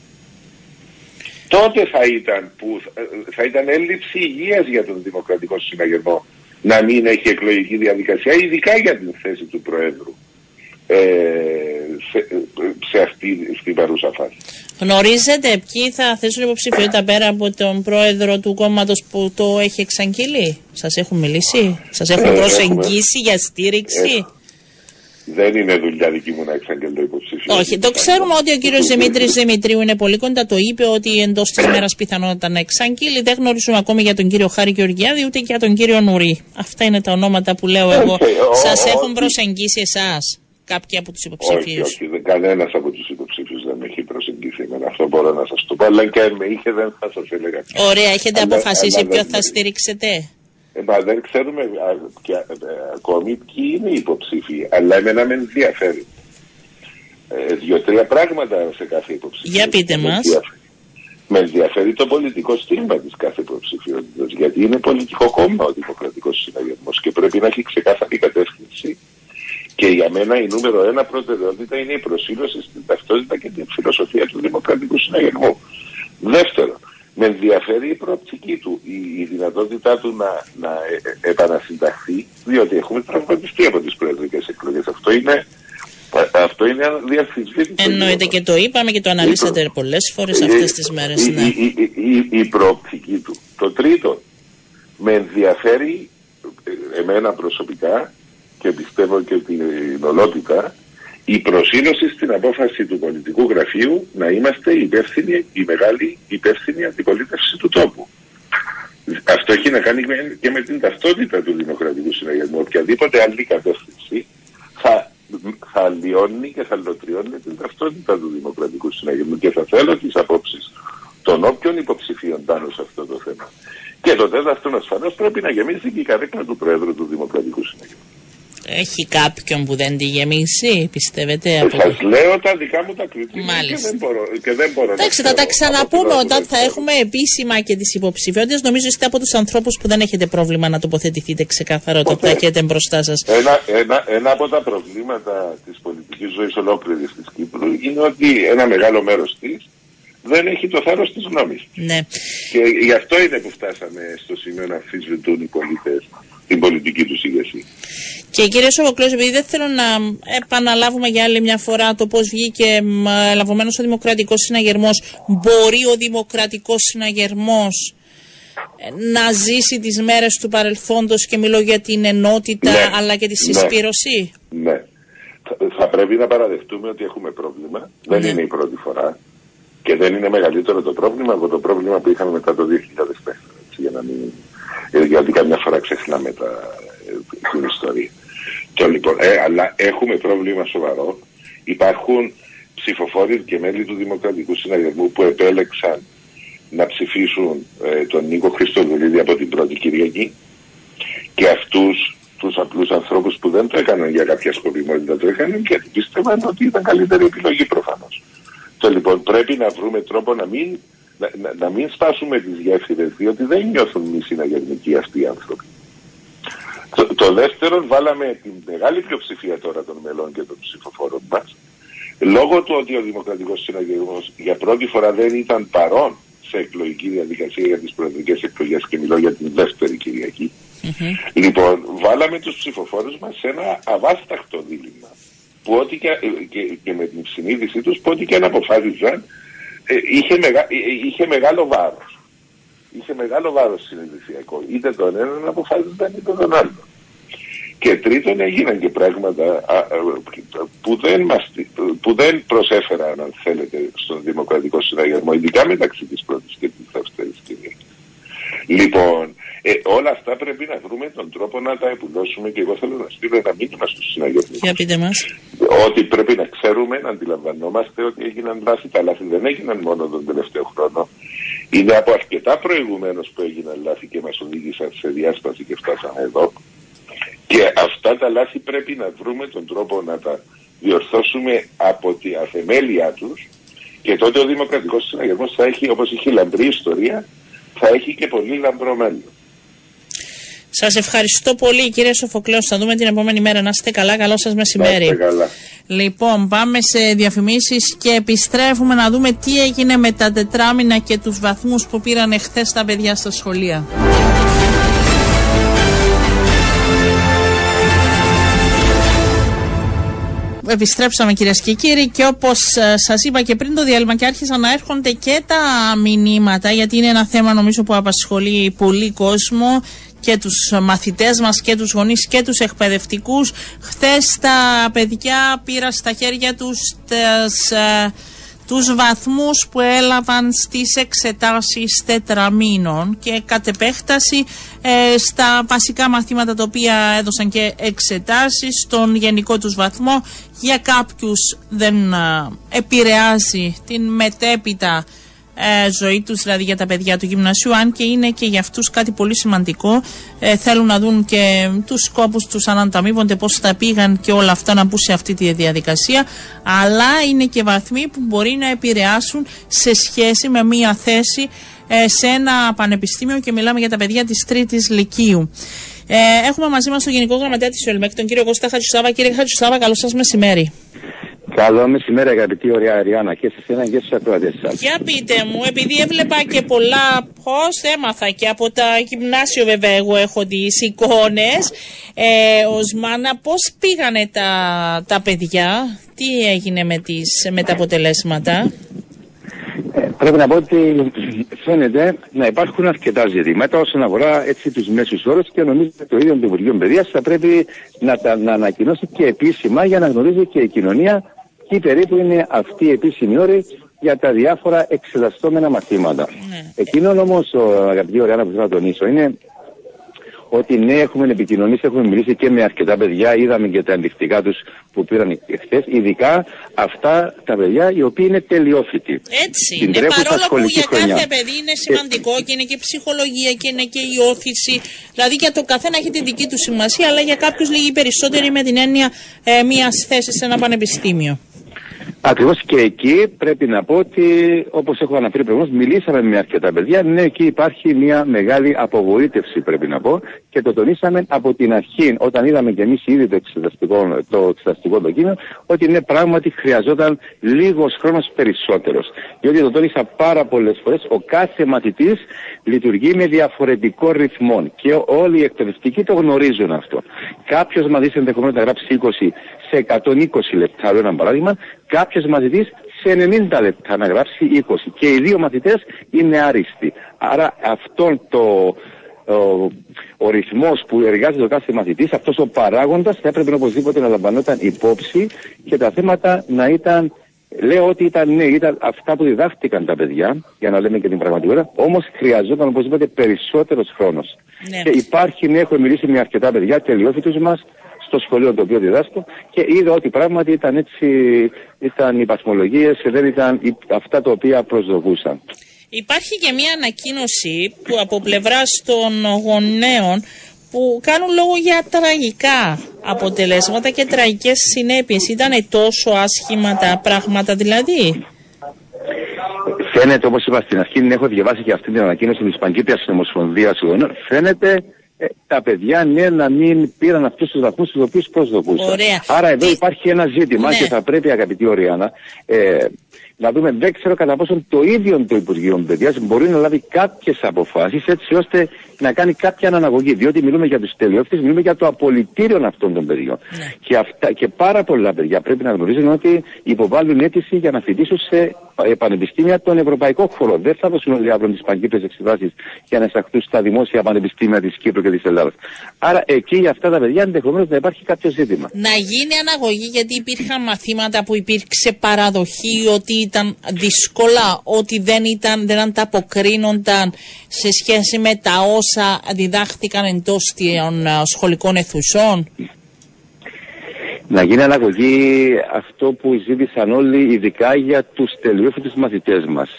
τότε θα ήταν, που, θα ήταν έλλειψη υγείας για τον Δημοκρατικό Συναγερμό να μην έχει εκλογική διαδικασία, ειδικά για την θέση του Προέδρου. Ε, σε, σε αυτή στην παρούσα φάση. Γνωρίζετε ποιοι θα θέσουν υποψηφιότητα πέρα από τον πρόεδρο του κόμματος που το έχει εξαγγείλει; Σας έχουν μιλήσει, σας έχουν ε, προσεγγίσει για στήριξη; Ε, δεν είναι δουλειά δική μου να εξαγγελώ υποψήφιο. Όχι, το ξέρουμε ότι ο κύριος Δημήτρης Δημητρίου είναι πολύ κοντά. Το είπε ότι εντός της μέρα πιθανότητα να εξαγγείλει. Δεν γνωρίζουμε ακόμη για τον κύριο Χάρη Γεωργιάδη ούτε για τον κύριο Νουρί. Αυτά είναι τα ονόματα που λέω εγώ. Σας έχουν προσεγγίσει εσάς κάποιοι από τους υποψήφιου. Όχι, όχι, κανένας από τους υποψήφιου δεν με έχει προσεγγίσει εμένα. Αυτό μπορώ να σας το πω. Αλλά και αν με είχε, δεν θα σας έλεγα. Ωραία, έχετε αλλά, αποφασίσει ποιο θα στηρίξετε. Ε, μα δεν ξέρουμε α, και, α, ακόμη ποιοι είναι οι υποψήφοι, αλλά εμένα με ενδιαφέρει. Ε, Δύο-τρία πράγματα σε κάθε υποψήφιο. Για πείτε μας. Με ενδιαφέρει το πολιτικό στίγμα της κάθε υποψηφιότητας. Γιατί είναι πολιτικό κόμμα ο Δημοκρατικός Συναγερμός και πρέπει να έχει ξεκάθαρη κατεύθυνση και για μένα η νούμερο ένα προτεραιότητα είναι η προσήλωση στην ταυτότητα και την φιλοσοφία του Δημοκρατικού Συναγερμού. Δεύτερον, με ενδιαφέρει η προοπτική του, η, η δυνατότητά του να, να ε, ε, επανασυνταχθεί, διότι έχουμε τραυματιστεί από τις προεδρικές εκλογές. Αυτό είναι αυτό είναι αδιαφυσβήτητο. Εννοείται και το είπαμε και το αναλύσατε προ... πολλές φορές αυτές τις μέρες. Ναι. Η, η, η, προοπτική του. Το τρίτο, με ενδιαφέρει ε, εμένα προσωπικά και πιστεύω και την ολότητα η προσήλωση στην απόφαση του πολιτικού γραφείου να είμαστε υπεύθυνοι, η μεγάλη υπεύθυνη αντιπολίτευση του τόπου. Αυτό έχει να κάνει και με την ταυτότητα του Δημοκρατικού Συναγερμού. Οποιαδήποτε άλλη κατεύθυνση θα, θα αλλοιώνει και θα λωτριώνει την ταυτότητα του Δημοκρατικού Συναγερμού και θα θέλω τις απόψεις των όποιων υποψηφίων πάνω σε αυτό το θέμα. Και το τέταρτο ασφαλώς πρέπει να γεμίσει και η καρέκλα του Πρόεδρου του Δημοκρατικού Συναγερμού. Έχει κάποιον που δεν τη γεμίσει, πιστεύετε. Ε, από Σας λέω τα δικά μου τα κριτήρια και δεν μπορώ, και δεν μπορώ Εντάξει, θα τα ξαναπούμε όταν θα έχουμε επίσημα και τις υποψηφιότητες. Νομίζω είστε από τους ανθρώπους που δεν έχετε πρόβλημα να τοποθετηθείτε ξεκάθαρα όταν θα έχετε μπροστά σας. Ένα, ένα, ένα από τα προβλήματα της πολιτικής ζωής ολόκληρης της Κύπρου είναι ότι ένα μεγάλο μέρος της δεν έχει το θάρρος της γνώμης. Ναι. Και γι' αυτό είναι που φτάσαμε στο σημείο να αμφισβητούν οι πολίτες την πολιτική του ηγεσία. Και κύριε Σοβοκλός, επειδή δεν θέλω να επαναλάβουμε για άλλη μια φορά το πώς βγήκε λαβωμένο ο Δημοκρατικός Συναγερμός, μπορεί ο Δημοκρατικός Συναγερμός ε, να ζήσει τις μέρες του παρελθόντος και μιλώ για την ενότητα ναι. αλλά και τη ναι. συσπήρωση; Ναι. Θα πρέπει να παραδεχτούμε ότι έχουμε πρόβλημα. Δεν ναι. είναι η πρώτη φορά και δεν είναι μεγαλύτερο το πρόβλημα από το πρόβλημα που είχαμε μετά το 2004. Για να μην ε, γιατί καμιά φορά ξεχνάμε τα, ε, την ιστορία. Το, λοιπόν, ε, αλλά έχουμε πρόβλημα σοβαρό. Υπάρχουν ψηφοφόροι και μέλη του Δημοκρατικού Συναγερμού που επέλεξαν να ψηφίσουν ε, τον Νίκο Χριστοδουλίδη από την πρώτη Κυριακή και αυτούς τους απλούς ανθρώπους που δεν το έκαναν για κάποια σκοπιμότητα το έκαναν γιατί πίστευαν ότι ήταν καλύτερη επιλογή προφανώς. Το λοιπόν πρέπει να βρούμε τρόπο να μην να, να, να μην σπάσουμε τις γέφυρες διότι δεν νιώθουν μη συναγερμικοί αυτοί οι άνθρωποι. Το, το δεύτερο βάλαμε την μεγάλη πλειοψηφία τώρα των μελών και των ψηφοφόρων μας λόγω του ότι ο Δημοκρατικός Συναγερμός για πρώτη φορά δεν ήταν παρόν σε εκλογική διαδικασία για τις προεδρικές εκλογές και μιλώ για την δεύτερη Κυριακή. Mm-hmm. Λοιπόν, βάλαμε τους ψηφοφόρους μας σε ένα αβάσταχτο δίλημα που ό,τι και, και, και με την συνείδησή τους που ό,τι και αν αποφάσιζαν ε, είχε, μεγα, ε, ε, είχε μεγάλο βάρος. Είχε μεγάλο βάρος συνειδησιακό. Είτε τον έναν αποφάσισαν είτε τον άλλον. Και τρίτον έγιναν και πράγματα που δεν, μας, που δεν προσέφεραν, αν θέλετε, στον Δημοκρατικό Συναγερμό, ειδικά μεταξύ της πρώτης και της δεύτερης κυρίας. Λοιπόν, ε, όλα αυτά πρέπει να βρούμε τον τρόπο να τα επουλώσουμε και εγώ θέλω να στείλω ένα μήνυμα στους συναγερμού. Για πείτε μας. Ότι πρέπει να ξέρουμε, να αντιλαμβανόμαστε ότι έγιναν λάθη. Τα λάθη δεν έγιναν μόνο τον τελευταίο χρόνο. Είναι από αρκετά προηγουμένως που έγιναν λάθη και μας οδήγησαν σε διάσπαση και φτάσαμε εδώ. Και αυτά τα λάθη πρέπει να βρούμε τον τρόπο να τα διορθώσουμε από τη αφεμέλεια τους και τότε ο Δημοκρατικός Συναγερμός θα έχει, όπως έχει λαμπρή ιστορία, θα έχει και πολύ λαμπρό μέλλον. Σας ευχαριστώ πολύ κύριε Σοφοκλέο. Θα δούμε την επόμενη μέρα. Να είστε καλά. Καλό σας μεσημέρι. Να καλά. Λοιπόν, πάμε σε διαφημίσεις και επιστρέφουμε να δούμε τι έγινε με τα τετράμινα και τους βαθμούς που πήραν εχθέ τα παιδιά στα σχολεία. Επιστρέψαμε κυρίες και κύριοι και όπως ε, σας είπα και πριν το διάλειμμα και άρχισαν να έρχονται και τα μηνύματα γιατί είναι ένα θέμα νομίζω που απασχολεί πολύ κόσμο και τους μαθητές μας και τους γονείς και τους εκπαιδευτικούς. Χθες τα παιδιά πήραν στα χέρια τους τες, ε, τους βαθμούς που έλαβαν στις εξετάσεις τετραμήνων και κατ' επέκταση ε, στα βασικά μαθήματα τα οποία έδωσαν και εξετάσεις στον γενικό τους βαθμό για κάποιους δεν ε, επηρεάζει την μετέπειτα ε, ζωή τους, δηλαδή για τα παιδιά του γυμνασίου, αν και είναι και για αυτούς κάτι πολύ σημαντικό. Ε, θέλουν να δουν και τους σκόπους τους αν ανταμείβονται, πώς θα πήγαν και όλα αυτά να μπουν σε αυτή τη διαδικασία. Αλλά είναι και βαθμοί που μπορεί να επηρεάσουν σε σχέση με μία θέση ε, σε ένα πανεπιστήμιο και μιλάμε για τα παιδιά της τρίτης λυκείου. Ε, έχουμε μαζί μας τον Γενικό Γραμματέα της ΟΕΛΜΕΚ, τον κύριο Κώστα Χατσουσάβα. Κύριε Χατσουσάβα, καλό σας μεσημέρι. Καλό μεσημέρι αγαπητή ωραία Αριάννα και σε εσένα και στους ακροατές σας. Για πείτε μου, επειδή έβλεπα και πολλά πώς έμαθα και από τα γυμνάσιο βέβαια εγώ έχω τις εικόνες ε, ως μάνα πώς πήγανε τα, τα παιδιά, τι έγινε με, τις, με τα αποτελέσματα; Ε, πρέπει να πω ότι φαίνεται να υπάρχουν αρκετά ζητήματα όσον αφορά έτσι τους μέσους όρους και νομίζω ότι το ίδιο το Υπουργείο Παιδείας θα πρέπει να τα να ανακοινώσει και επίσημα για να γνωρίζει και η κοινωνία τι περίπου είναι αυτή η επίσημη όρη για τα διάφορα εξεταστόμενα μαθήματα. Ναι. Εκείνο όμως, αγαπητή Ωριάννα, που θέλω να τονίσω είναι ότι ναι, έχουμε επικοινωνήσει, έχουμε μιλήσει και με αρκετά παιδιά, είδαμε και τα ενδεικτικά τους που πήραν χθες, ειδικά αυτά τα παιδιά οι οποίοι είναι τελειόφοιτοι. Έτσι είναι. Παρόλο που για χρονιά. κάθε παιδί είναι σημαντικό και... και είναι και ψυχολογία και είναι και η όθηση. Δηλαδή για το καθένα έχει τη δική του σημασία, αλλά για κάποιους λίγοι περισσότεροι με την έννοια ε, μιας θέσης σε ένα πανεπιστήμιο. Ακριβώς και εκεί πρέπει να πω ότι, όπως έχω αναφέρει προηγουμένως, μιλήσαμε με αρκετά παιδιά. Ναι, εκεί υπάρχει μια μεγάλη απογοήτευση, πρέπει να πω, και το τονίσαμε από την αρχή, όταν είδαμε και εμείς ήδη το εξεταστικό, το εξεταστικό δοκίμιο, ότι ναι, πράγματι χρειαζόταν λίγος χρόνος περισσότερος. Διότι το τόνισα πάρα πολλές φορές, ο κάθε μαθητής λειτουργεί με διαφορετικό ρυθμό και όλοι οι εκπαιδευτικοί το γνωρίζουν αυτό. Κάποιος μαθητής ενδεχομένως να γράψει 20 σε 120 λεπτά, λέω ένα παράδειγμα, κάποιος μαθητή σε 90 λεπτά να γράψει 20. Και οι δύο μαθητές είναι άριστοι. Άρα αυτό το, ο, ο ρυθμός που εργάζεται ο κάθε μαθητής, αυτός ο παράγοντας θα έπρεπε οπωσδήποτε να λαμβανόταν υπόψη και τα θέματα να ήταν. Λέω ότι ήταν, ναι, ήταν αυτά που διδάχτηκαν τα παιδιά, για να λέμε και την πραγματικότητα, όμως χρειαζόταν οπωσδήποτε περισσότερος χρόνος. Ναι. Και υπάρχει, ναι, έχω μιλήσει με αρκετά παιδιά, τελειώθητου μας, στο σχολείο το οποίο διδάσκω και είδα ότι πράγματι ήταν έτσι, ήταν οι παθμολογίες και δεν ήταν αυτά τα οποία προσδοκούσαν. Υπάρχει και μια ανακοίνωση που από πλευρά των γονέων που κάνουν λόγο για τραγικά αποτελέσματα και τραγικές συνέπειες. Ήταν τόσο άσχημα τα πράγματα δηλαδή; Φαίνεται, όπως είπα στην αρχή, έχω διαβάσει και αυτή την ανακοίνωση της Παγκύπριας Ομοσπονδία Γονέων. Φαίνεται ε, τα παιδιά ναι να μην πήραν αυτούς τους βαθμούς τους οποίους προσδοκούσαν. Ωραία. Άρα εδώ υπάρχει ένα ζήτημα ναι. και θα πρέπει αγαπητή Οριάννα ε, να δούμε, δεν ξέρω κατά πόσο το ίδιο το Υπουργείο Παιδεία μπορεί να λάβει κάποιες αποφάσεις έτσι ώστε να κάνει κάποια αναγωγή. Διότι μιλούμε για τους τελειώτε, μιλούμε για το απολυτήριο αυτών των παιδιών. Ναι. Και, αυτά, και πάρα πολλά παιδιά πρέπει να γνωρίζουν ότι υποβάλλουν αίτηση για να φοιτήσουν σε ε, πανεπιστήμια των ευρωπαϊκών χωρών. Δεν θα δώσουν όλοι αύριο τις παγκύπριες εξετάσεις για να εισαχθούν στα δημόσια πανεπιστήμια της Κύπρου και της Ελλάδας. Άρα εκεί για αυτά τα παιδιά ενδεχομένως να υπάρχει κάποιο ζήτημα. Να γίνει αναγωγή γιατί υπήρχαν μαθήματα που υπήρξε παραδοχή ότι ήταν δύσκολα, ότι δεν, ήταν, δεν ανταποκρίνονταν σε σχέση με τα όσα διδάχθηκαν εντός των ε, σχολικών αιθουσών να γίνει αναγωγή αυτό που ζήτησαν όλοι, ειδικά για τους τελειόφοιτους μαθητές μας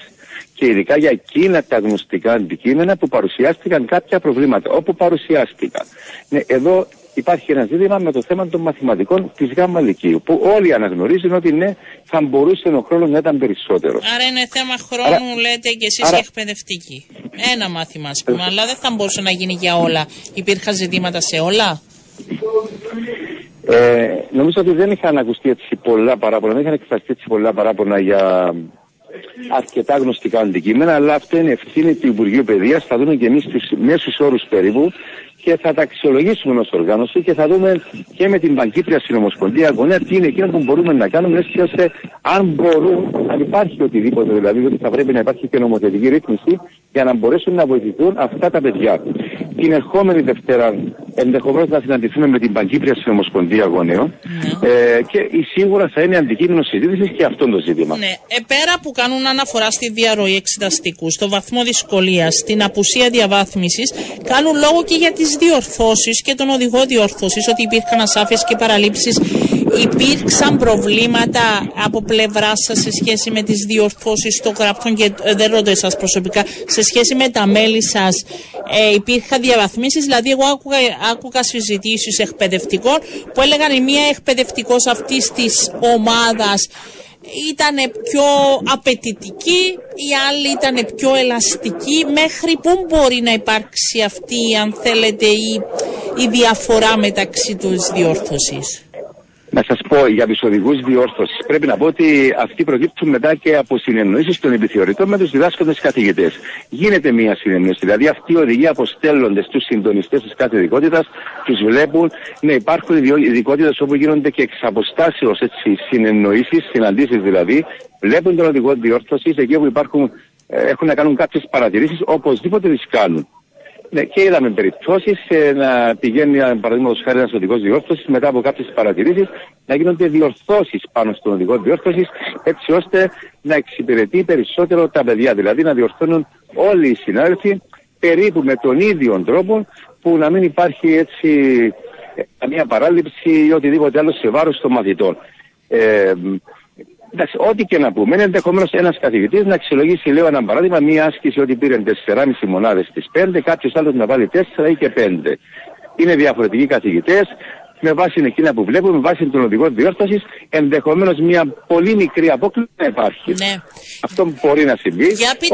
και ειδικά για εκείνα τα γνωστικά αντικείμενα που παρουσιάστηκαν κάποια προβλήματα, όπου παρουσιάστηκαν. Ναι, εδώ υπάρχει ένα ζήτημα με το θέμα των μαθηματικών της ΓΑΜΑ Λυκείου, που όλοι αναγνωρίζουν ότι ναι, θα μπορούσε ο χρόνος να ήταν περισσότερος. Άρα είναι θέμα χρόνου, Άρα... λέτε και εσείς Άρα... οι εκπαιδευτικοί. Ένα μάθημα, ας πούμε, αλλά δεν θα μπορούσε να γίνει για όλα. Υπήρχαν ζητήματα σε όλα; Ε, νομίζω ότι δεν είχαν ακουστεί έτσι πολλά παράπονα, δεν είχαν εκφραστεί έτσι πολλά παράπονα για αρκετά γνωστικά αντικείμενα, αλλά αυτό είναι ευθύνη του Υπουργείου Παιδείας. Θα δούμε και εμείς του μέσους όρους περίπου και θα τα αξιολογήσουμε ω οργάνωση και θα δούμε και με την Παγκύπρια Συνομοσπονδία Γονέα τι είναι εκείνο που μπορούμε να κάνουμε, έτσι ώστε αν μπορούν, αν υπάρχει οτιδήποτε δηλαδή, ότι θα πρέπει να υπάρχει και νομοθετική ρύθμιση για να μπορέσουν να βοηθηθούν αυτά τα παιδιά. Την ερχόμενη Δευτέρα ενδεχομένως να συναντηθούμε με την Παγκύπρια Συνομοσπονδία Γονέων ναι. ε, και σίγουρα θα είναι αντικείμενο συζήτησης και αυτό το ζήτημα. Ναι. Ε, πέρα που κάνουν αναφορά στη διαρροή εξεταστικού, στο βαθμό δυσκολίας, στην απουσία διαβάθμισης, κάνουν λόγο και για τις διορθώσεις και τον οδηγό διορθώσεις, ότι υπήρχαν ασάφειες και παραλήψεις. Υπήρξαν προβλήματα από πλευρά σας σε σχέση με τις διορθώσεις των γραπτών και ε, δεν ρωτώ εσάς προσωπικά, σε σχέση με τα μέλη σας. Ε, υπήρχαν διαβαθμίσεις, δηλαδή εγώ άκουγα, άκουγα συζητήσεις εκπαιδευτικών που έλεγαν η μία εκπαιδευτικός αυτής της ομάδας ήταν πιο απαιτητική, η άλλη ήταν πιο ελαστική. Μέχρι πού μπορεί να υπάρξει αυτή, αν θέλετε, η, η διαφορά μεταξύ τους διόρθωσης; Να σας πω για τους οδηγούς διόρθωσης. Πρέπει να πω ότι αυτοί προκύπτουν μετά και από συνεννοήσεις των επιθεωρητών με τους διδάσκοντες καθηγητές. Γίνεται μία συνεννόηση. Δηλαδή αυτοί οι οδηγοί αποστέλλονται στους συντονιστές της κάθε ειδικότητας, τους βλέπουν να υπάρχουν ειδικότητες όπου γίνονται και εξ αποστάσεως συνεννοήσεις, συναντήσεις δηλαδή. Βλέπουν τον οδηγό διόρθωσης εκεί όπου υπάρχουν, ε, έχουν να κάνουν κάποιες παρατηρήσεις, οπωσδήποτε τις κάνουν. Ναι, και είδαμε περιπτώσεις ε, να πηγαίνει, παραδείγματος χάρη, ένας οδηγός διόρθωσης μετά από κάποιες παρατηρήσεις να γίνονται διορθώσεις πάνω στον οδηγό διόρθωσης, έτσι ώστε να εξυπηρετεί περισσότερο τα παιδιά. Δηλαδή να διορθώνουν όλοι οι συνάδελφοι περίπου με τον ίδιο τρόπο που να μην υπάρχει έτσι ε, καμία παράληψη ή οτιδήποτε άλλο σε βάρος των μαθητών. Ε, Εντάξει, ό,τι και να πούμε, είναι ενδεχομένως ένας καθηγητής να αξιολογήσει, λέω ένα παράδειγμα, μία άσκηση ότι πήρε 4,5 μονάδες στις 5, κάποιος άλλος να βάλει 4 ή και 5. Είναι διαφορετικοί καθηγητές, με βάση εκείνα που βλέπουμε, με βάση τον οδηγό διόρθωσης, ενδεχομένως μια πολύ μικρή απόκληση να υπάρχει. Ναι. Αυτό μπορεί να συμβεί,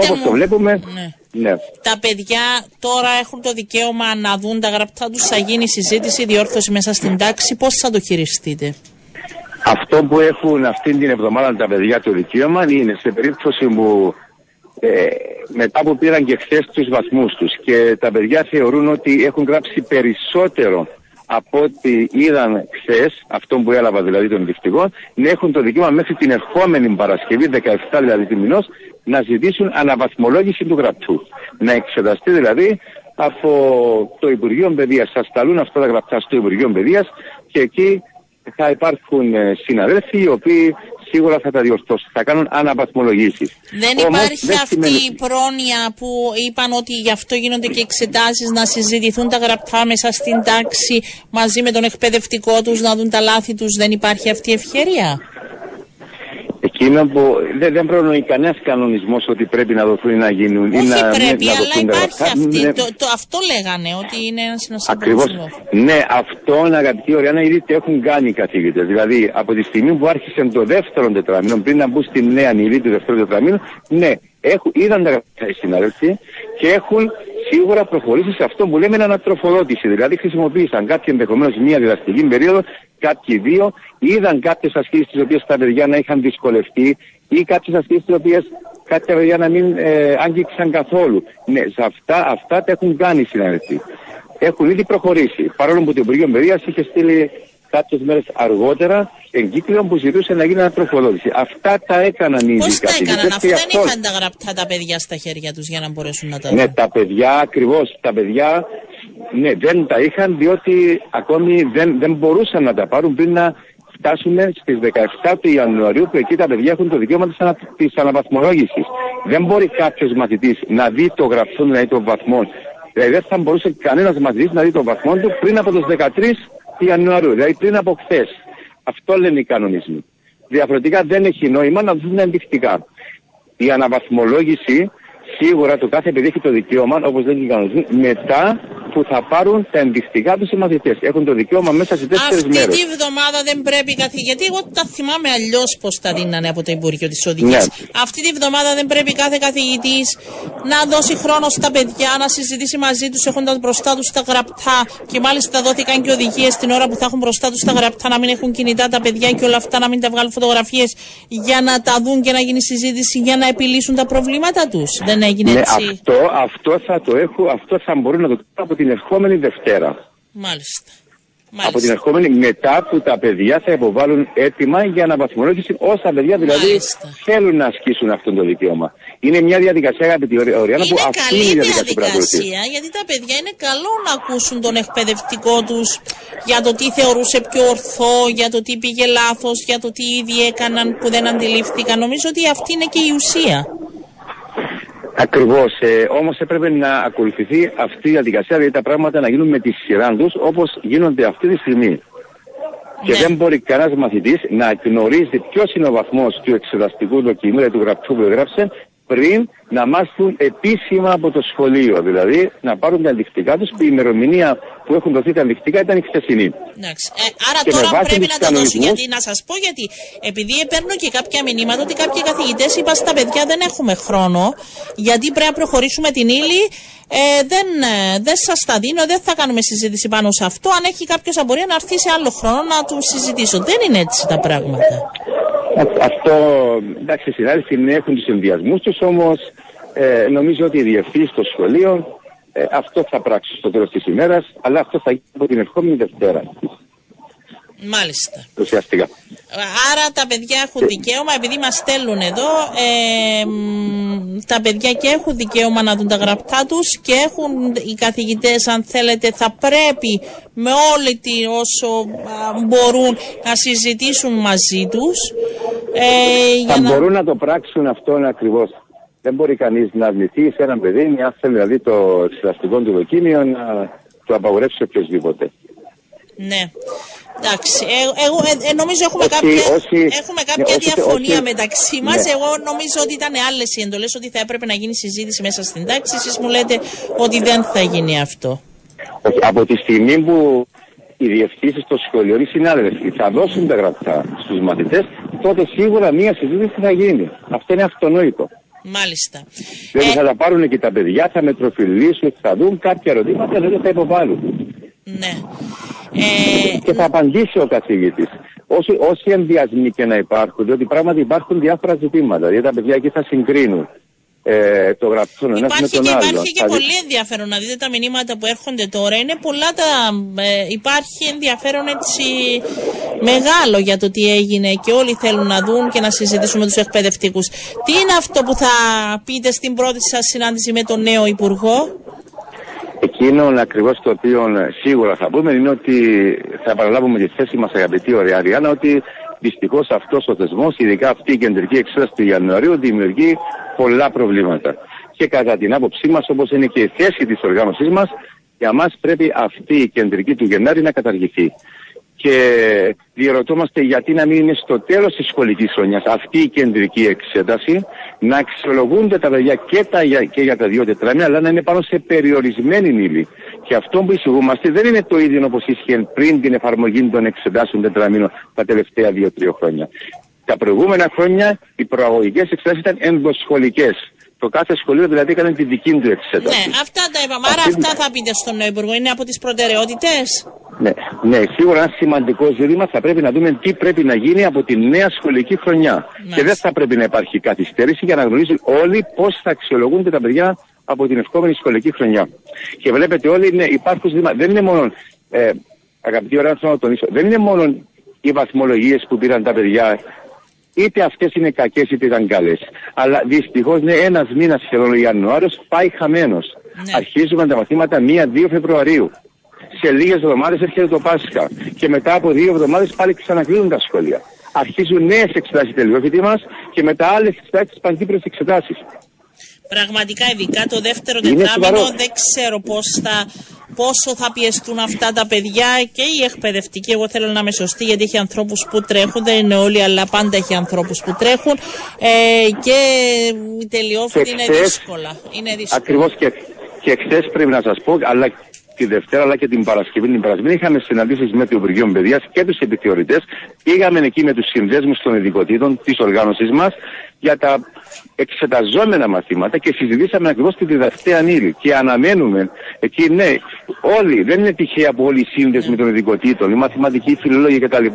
όπως το βλέπουμε. Ναι. Ναι. Τα παιδιά τώρα έχουν το δικαίωμα να δουν τα γραπτά τους, θα γίνει συζήτηση, διόρθωση μέσα στην τάξη. Πώς θα το χειριστείτε; Αυτό που έχουν αυτή την εβδομάδα τα παιδιά το δικαίωμα είναι σε περίπτωση που ε, μετά που πήραν και χθες τους βαθμούς τους και τα παιδιά θεωρούν ότι έχουν γράψει περισσότερο από ό,τι είδαν χθες, αυτό που έλαβα δηλαδή των δυστυχών, να έχουν το δικαίωμα μέχρι την ερχόμενη Παρασκευή, 17 δηλαδή του μηνός, να ζητήσουν αναβαθμολόγηση του γραπτού. Να εξεταστεί δηλαδή από το Υπουργείο Παιδείας. Θα σταλούν αυτά τα γραπτά στο Υπουργείο Παιδείας και εκεί θα υπάρχουν ε, συναδέλφοι οι οποίοι σίγουρα θα τα διορθώσουν, θα κάνουν αναπαθμολογήσεις. Δεν υπάρχει αυτή η πρόνοια που είπαν ότι γι' αυτό γίνονται και εξετάσεις να συζητηθούν τα γραπτά μέσα στην τάξη μαζί με τον εκπαιδευτικό τους, να δουν τα λάθη τους. Δεν υπάρχει αυτή η ευκαιρία. Εκείνο που δεν, δεν προνοεί κανένας κανονισμός ότι πρέπει να δοθούν ή να γίνουν. Όχι ή να, πρέπει, να αλλά υπάρχει αυτή. Ναι. Το, το, αυτό λέγανε, ότι είναι ένας Ακριβώς. Ναι, αυτό αγαπητοί Ωριάννα, ήδη το έχουν κάνει οι καθηγητές. Δηλαδή, από τη στιγμή που άρχισε το δεύτερο τετραμήνο, πριν να μπουν στη νέα νηλή του δεύτερου τετραμήνου, ναι, έχουν, είδαν τα συναδέλφοι και έχουν σίγουρα προχωρήσει σε αυτό που λέμε ανατροφοδότηση. Δηλαδή χρησιμοποίησαν κάποιοι ενδεχομένως μία διδακτική περίοδο, κάποιοι δύο, είδαν κάποιες ασκήσεις τις οποίες τα παιδιά να είχαν δυσκολευτεί ή κάποιες ασκήσεις τις οποίες κάποια παιδιά να μην ε, άγγιξαν καθόλου. Ναι, σε αυτά, αυτά τα έχουν κάνει οι συναδελφοί. Έχουν ήδη προχωρήσει. Παρόλο που το Υπουργείο Παιδείας είχε στείλει κάποιες μέρες αργότερα εγκύκλιο που ζητούσε να γίνει ανατροφολόγηση. Αυτά τα έκαναν οι Πώς τα καθηγητές έκαναν, αφού και δεν αυτό- είχαν τα γραπτά τα παιδιά στα χέρια τους για να μπορέσουν να τα δουν. Ναι, τα παιδιά ακριβώς. Τα παιδιά ναι, δεν τα είχαν διότι ακόμη δεν, δεν μπορούσαν να τα πάρουν πριν να φτάσουμε στις 17 του Ιανουαρίου που εκεί τα παιδιά έχουν το δικαίωμα της, ανα, της αναβαθμολόγησης. Δεν μπορεί κάποιος μαθητής να δει το γραφείο, να δει το βαθμό. Δηλαδή δεν θα μπορούσε κανένας μαθητής να δει το βαθμό του πριν από τις 13 Ιανουαρίου, δηλαδή πριν από χθες. Αυτό λένε οι κανονισμοί. Διαφορετικά δεν έχει νόημα να δουν ενδεικτικά. Η αναβαθμολόγηση σίγουρα το κάθε παιδί έχει το δικαίωμα, όπως λένε και οι κανονισμοί, μετά που θα πάρουν τα ενδεικτικά τους οι μαθητές. Έχουν το δικαίωμα μέσα σε τέσσερις Αυτή μέρες. τη βδομάδα δεν πρέπει καθ... Γιατί εγώ τα θυμάμαι αλλιώς πώς τα δίνανε από το Υπουργείο της Οδηγίας. Ναι. Αυτή τη βδομάδα δεν πρέπει κάθε καθηγητής να δώσει χρόνο στα παιδιά, να συζητήσει μαζί τους έχοντας μπροστά τους τα γραπτά. Και μάλιστα δόθηκαν και οδηγίες την ώρα που θα έχουν μπροστά τους τα γραπτά να μην έχουν κινητά τα παιδιά και όλα αυτά να μην τα βγάλουν φωτογραφίες για να τα δουν και να γίνει συζήτηση για να επιλύσουν τα προβλήματα τους. Δεν έγινε Ναι, έτσι. αυτό, αυτό θα το έχω, αυτό θα μπορούν να το κάνουν από την ερχόμενη Δευτέρα. Μάλιστα. Από την Μάλιστα. ερχόμενη μετά που τα παιδιά θα υποβάλουν έτοιμα για αναβαθμολόγηση όσα παιδιά δηλαδή Μάλιστα. θέλουν να ασκήσουν αυτό το δικαίωμα. Είναι μια διαδικασία, αγαπητή Οριάννα, που Είναι αυτή είναι καλή η διαδικασία που πρέπει να ακολουθεί. διαδικασία γιατί τα παιδιά είναι καλό να ακούσουν τον εκπαιδευτικό τους για το τι θεωρούσε πιο ορθό, για το τι πήγε λάθος, για το τι ήδη έκαναν που δεν αντιλήφθηκαν. Νομίζω ότι αυτή είναι και η ουσία. Ακριβώς. Ε, Όμως έπρεπε να ακολουθηθεί αυτή η διαδικασία, δηλαδή τα πράγματα να γίνουν με τη σειρά τους όπως γίνονται αυτή τη στιγμή. Και Ναι. δεν μπορεί κανένας μαθητής να γνωρίζει ποιος είναι ο βαθμός του εξεταστικού δοκιμίου, δηλαδή του γραπτού που έγραψε, πριν να μάθουν επίσημα από το σχολείο. Δηλαδή να πάρουν τα ενδεικτικά τους, που η ημερομηνία που έχουν δοθεί τα ενδεικτικά ήταν η χθεσινή. Εντάξει. Ε, άρα Και με τώρα βάση πρέπει τους να τα δώσουν. κανονισμούς- Γιατί να σας πω γιατί. Επειδή παίρνω και κάποια μηνύματα ότι κάποιοι καθηγητές είπαν στα παιδιά δεν έχουμε χρόνο, γιατί πρέπει να προχωρήσουμε την ύλη. Ε, δεν ε, δεν σας τα δίνω, δεν θα κάνουμε συζήτηση πάνω σε αυτό. Αν έχει κάποιος απορία να έρθει σε άλλο χρόνο να του συζητήσω. Δεν είναι έτσι τα πράγματα. Α- Αυτό, εντάξει, οι συνάδελφοι ναι, έχουν τους ενδιασμούς τους, όμως ε, νομίζω ότι οι διευθύνσεις των σχολείων ε, αυτό θα πράξουν στο τέλος της ημέρας, αλλά αυτό θα γίνει από την ερχόμενη Δευτέρα. Μάλιστα. Ουσιαστικά. Άρα τα παιδιά έχουν δικαίωμα, επειδή μας στέλνουν εδώ, ε, μ, τα παιδιά και έχουν δικαίωμα να δουν τα γραπτά τους και έχουν οι καθηγητές, αν θέλετε, θα πρέπει με όλη τη όσο α, μπορούν να συζητήσουν μαζί τους. Ε, για Θα να... μπορούν να το πράξουν αυτό ακριβώς. Δεν μπορεί κανείς να αρνηθεί σε έναν παιδί, μια θέλει δηλαδή το εξεταστικό του δοκίμιο, να το απαγορεύσει οποιοδήποτε. Ναι. Εντάξει, ε, εγώ ε, ε, νομίζω έχουμε Όχι, κάποια, όχι. έχουμε Ναι, κάποια όχι, διαφωνία όχι. μεταξύ μας. Ναι. Εγώ νομίζω ότι ήταν άλλες οι εντολές, ότι θα έπρεπε να γίνει συζήτηση μέσα στην τάξη. Εσείς μου λέτε ότι δεν θα γίνει αυτό. Όχι, από τη στιγμή που οι διευθύνσεις των σχολείων, οι συνάδελφοι θα δώσουν τα γραπτά στους μαθητές, τότε σίγουρα μία συζήτηση θα γίνει. Αυτό είναι αυτονόητο. Μάλιστα. Δηλαδή Ε, θα τα πάρουν και τα παιδιά, θα μετροφιλήσουν, θα δουν κάποια ερωτήματα, δηλαδή θα υποβάλουν. ναι. Ε, Και θα απαντήσει ο καθηγητής. Όσοι, όσοι ενδιασμοί και να υπάρχουν, διότι πράγματι υπάρχουν διάφορα ζητήματα. Δηλαδή τα παιδιά εκεί θα συγκρίνουν ε, το γραφείο ένας με Υπάρχει τον και, άλλο. υπάρχει και Θα δει- πολύ ενδιαφέρον να δείτε τα μηνύματα που έρχονται τώρα. Είναι πολλά τα. ε, υπάρχει ενδιαφέρον έτσι μεγάλο για το τι έγινε και όλοι θέλουν να δουν και να συζητήσουν με τους εκπαιδευτικούς. Τι είναι αυτό που θα πείτε στην πρώτη σας συνάντηση με τον νέο Υπουργό; Εκείνο ακριβώς το οποίο σίγουρα θα πούμε είναι ότι θα παραλάβουμε τη θέση μας, αγαπητή ωραία Αριάννα, ότι δυστυχώς αυτός ο θεσμός, ειδικά αυτή η κεντρική εξέταση του Ιανουαρίου, δημιουργεί πολλά προβλήματα. Και κατά την άποψή μας, όπως είναι και η θέση της οργάνωσής μας, για μας πρέπει αυτή η κεντρική του Γενάρη να καταργηθεί. Και διερωτώμαστε γιατί να μην είναι στο τέλος της σχολικής χρονιάς αυτή η κεντρική εξέταση, να αξιολογούνται τα παιδιά και, τα, για- και για τα δύο τετράμινα, αλλά να είναι πάνω σε περιορισμένη ύλη. Και αυτό που εισηγούμαστε δεν είναι το ίδιο όπως ίσχυε πριν την εφαρμογή των εξετάσεων τετραμήνων τα τελευταία δύο-τρία χρόνια. Τα προηγούμενα χρόνια οι προαγωγικές εξετάσεις ήταν ενδοσχολικές. Το κάθε σχολείο δηλαδή έκανε τη δική του εξέταση. Ναι, αυτά τα είπαμε. Άρα Αυτή- αυτά θα πείτε στον νέο Υπουργό. Είναι από τις προτεραιότητες; Ναι, ναι, σίγουρα ένα σημαντικό ζήτημα θα πρέπει να δούμε τι πρέπει να γίνει από τη νέα σχολική χρονιά. Μάλιστα. Και δεν θα πρέπει να υπάρχει καθυστέρηση για να γνωρίζουν όλοι πώς θα αξιολογούνται τα παιδιά από την ερχόμενη σχολική χρονιά. Και βλέπετε όλοι ναι, υπάρχουν ζητήματα. Δεν είναι μόνο ε, αγαπητοί ώρα να τονίσω, δεν είναι μόνο οι βαθμολογίες που πήραν τα παιδιά, είτε αυτές είναι κακές είτε ήταν καλές. Αλλά δυστυχώς είναι ένας μήνας σχεδόν ο Ιανουάριος πάει χαμένος. Ναι. Αρχίζουμε τα μαθήματα 1-2 Φεβρουαρίου. Σε λίγες εβδομάδες έρχεται το Πάσχα. Και μετά από δύο εβδομάδες πάλι ξανακλίνουν τα σχολεία. Αρχίζουν νέες εξετάσεις τελειόφοιτη μας και μετά άλλες εξετάσεις παντύπρε εξετάσεις. Πραγματικά, ειδικά το δεύτερο Είναι τετράμινο, σοβαρό. δεν ξέρω πώς θα, πόσο θα πιεστούν αυτά τα παιδιά και οι εκπαιδευτικοί. Εγώ θέλω να είμαι σωστή, γιατί έχει ανθρώπους που τρέχουν, δεν είναι όλοι, αλλά πάντα έχει ανθρώπους που τρέχουν. Ε, και η τελειόφοιτη Και είναι χθες- δύσκολα. Είναι δύσκολα. Ακριβώς και, και χθες πρέπει να σας πω, αλλά τη Δευτέρα αλλά και την Παρασκευή. Την Παρασκευή είχαμε συναντήσεις με το Υπουργείο Παιδείας και τους επιθεωρητές. Πήγαμε εκεί με τους συνδέσμους των ειδικοτήτων της οργάνωσή μας για τα εξεταζόμενα μαθήματα και συζητήσαμε ακριβώς τη διδακτέα ύλη. Και αναμένουμε εκεί, ναι, όλοι, δεν είναι τυχαία που όλοι οι σύνδεσμοι των ειδικοτήτων, οι μαθηματικοί, οι φιλολόγοι κτλ.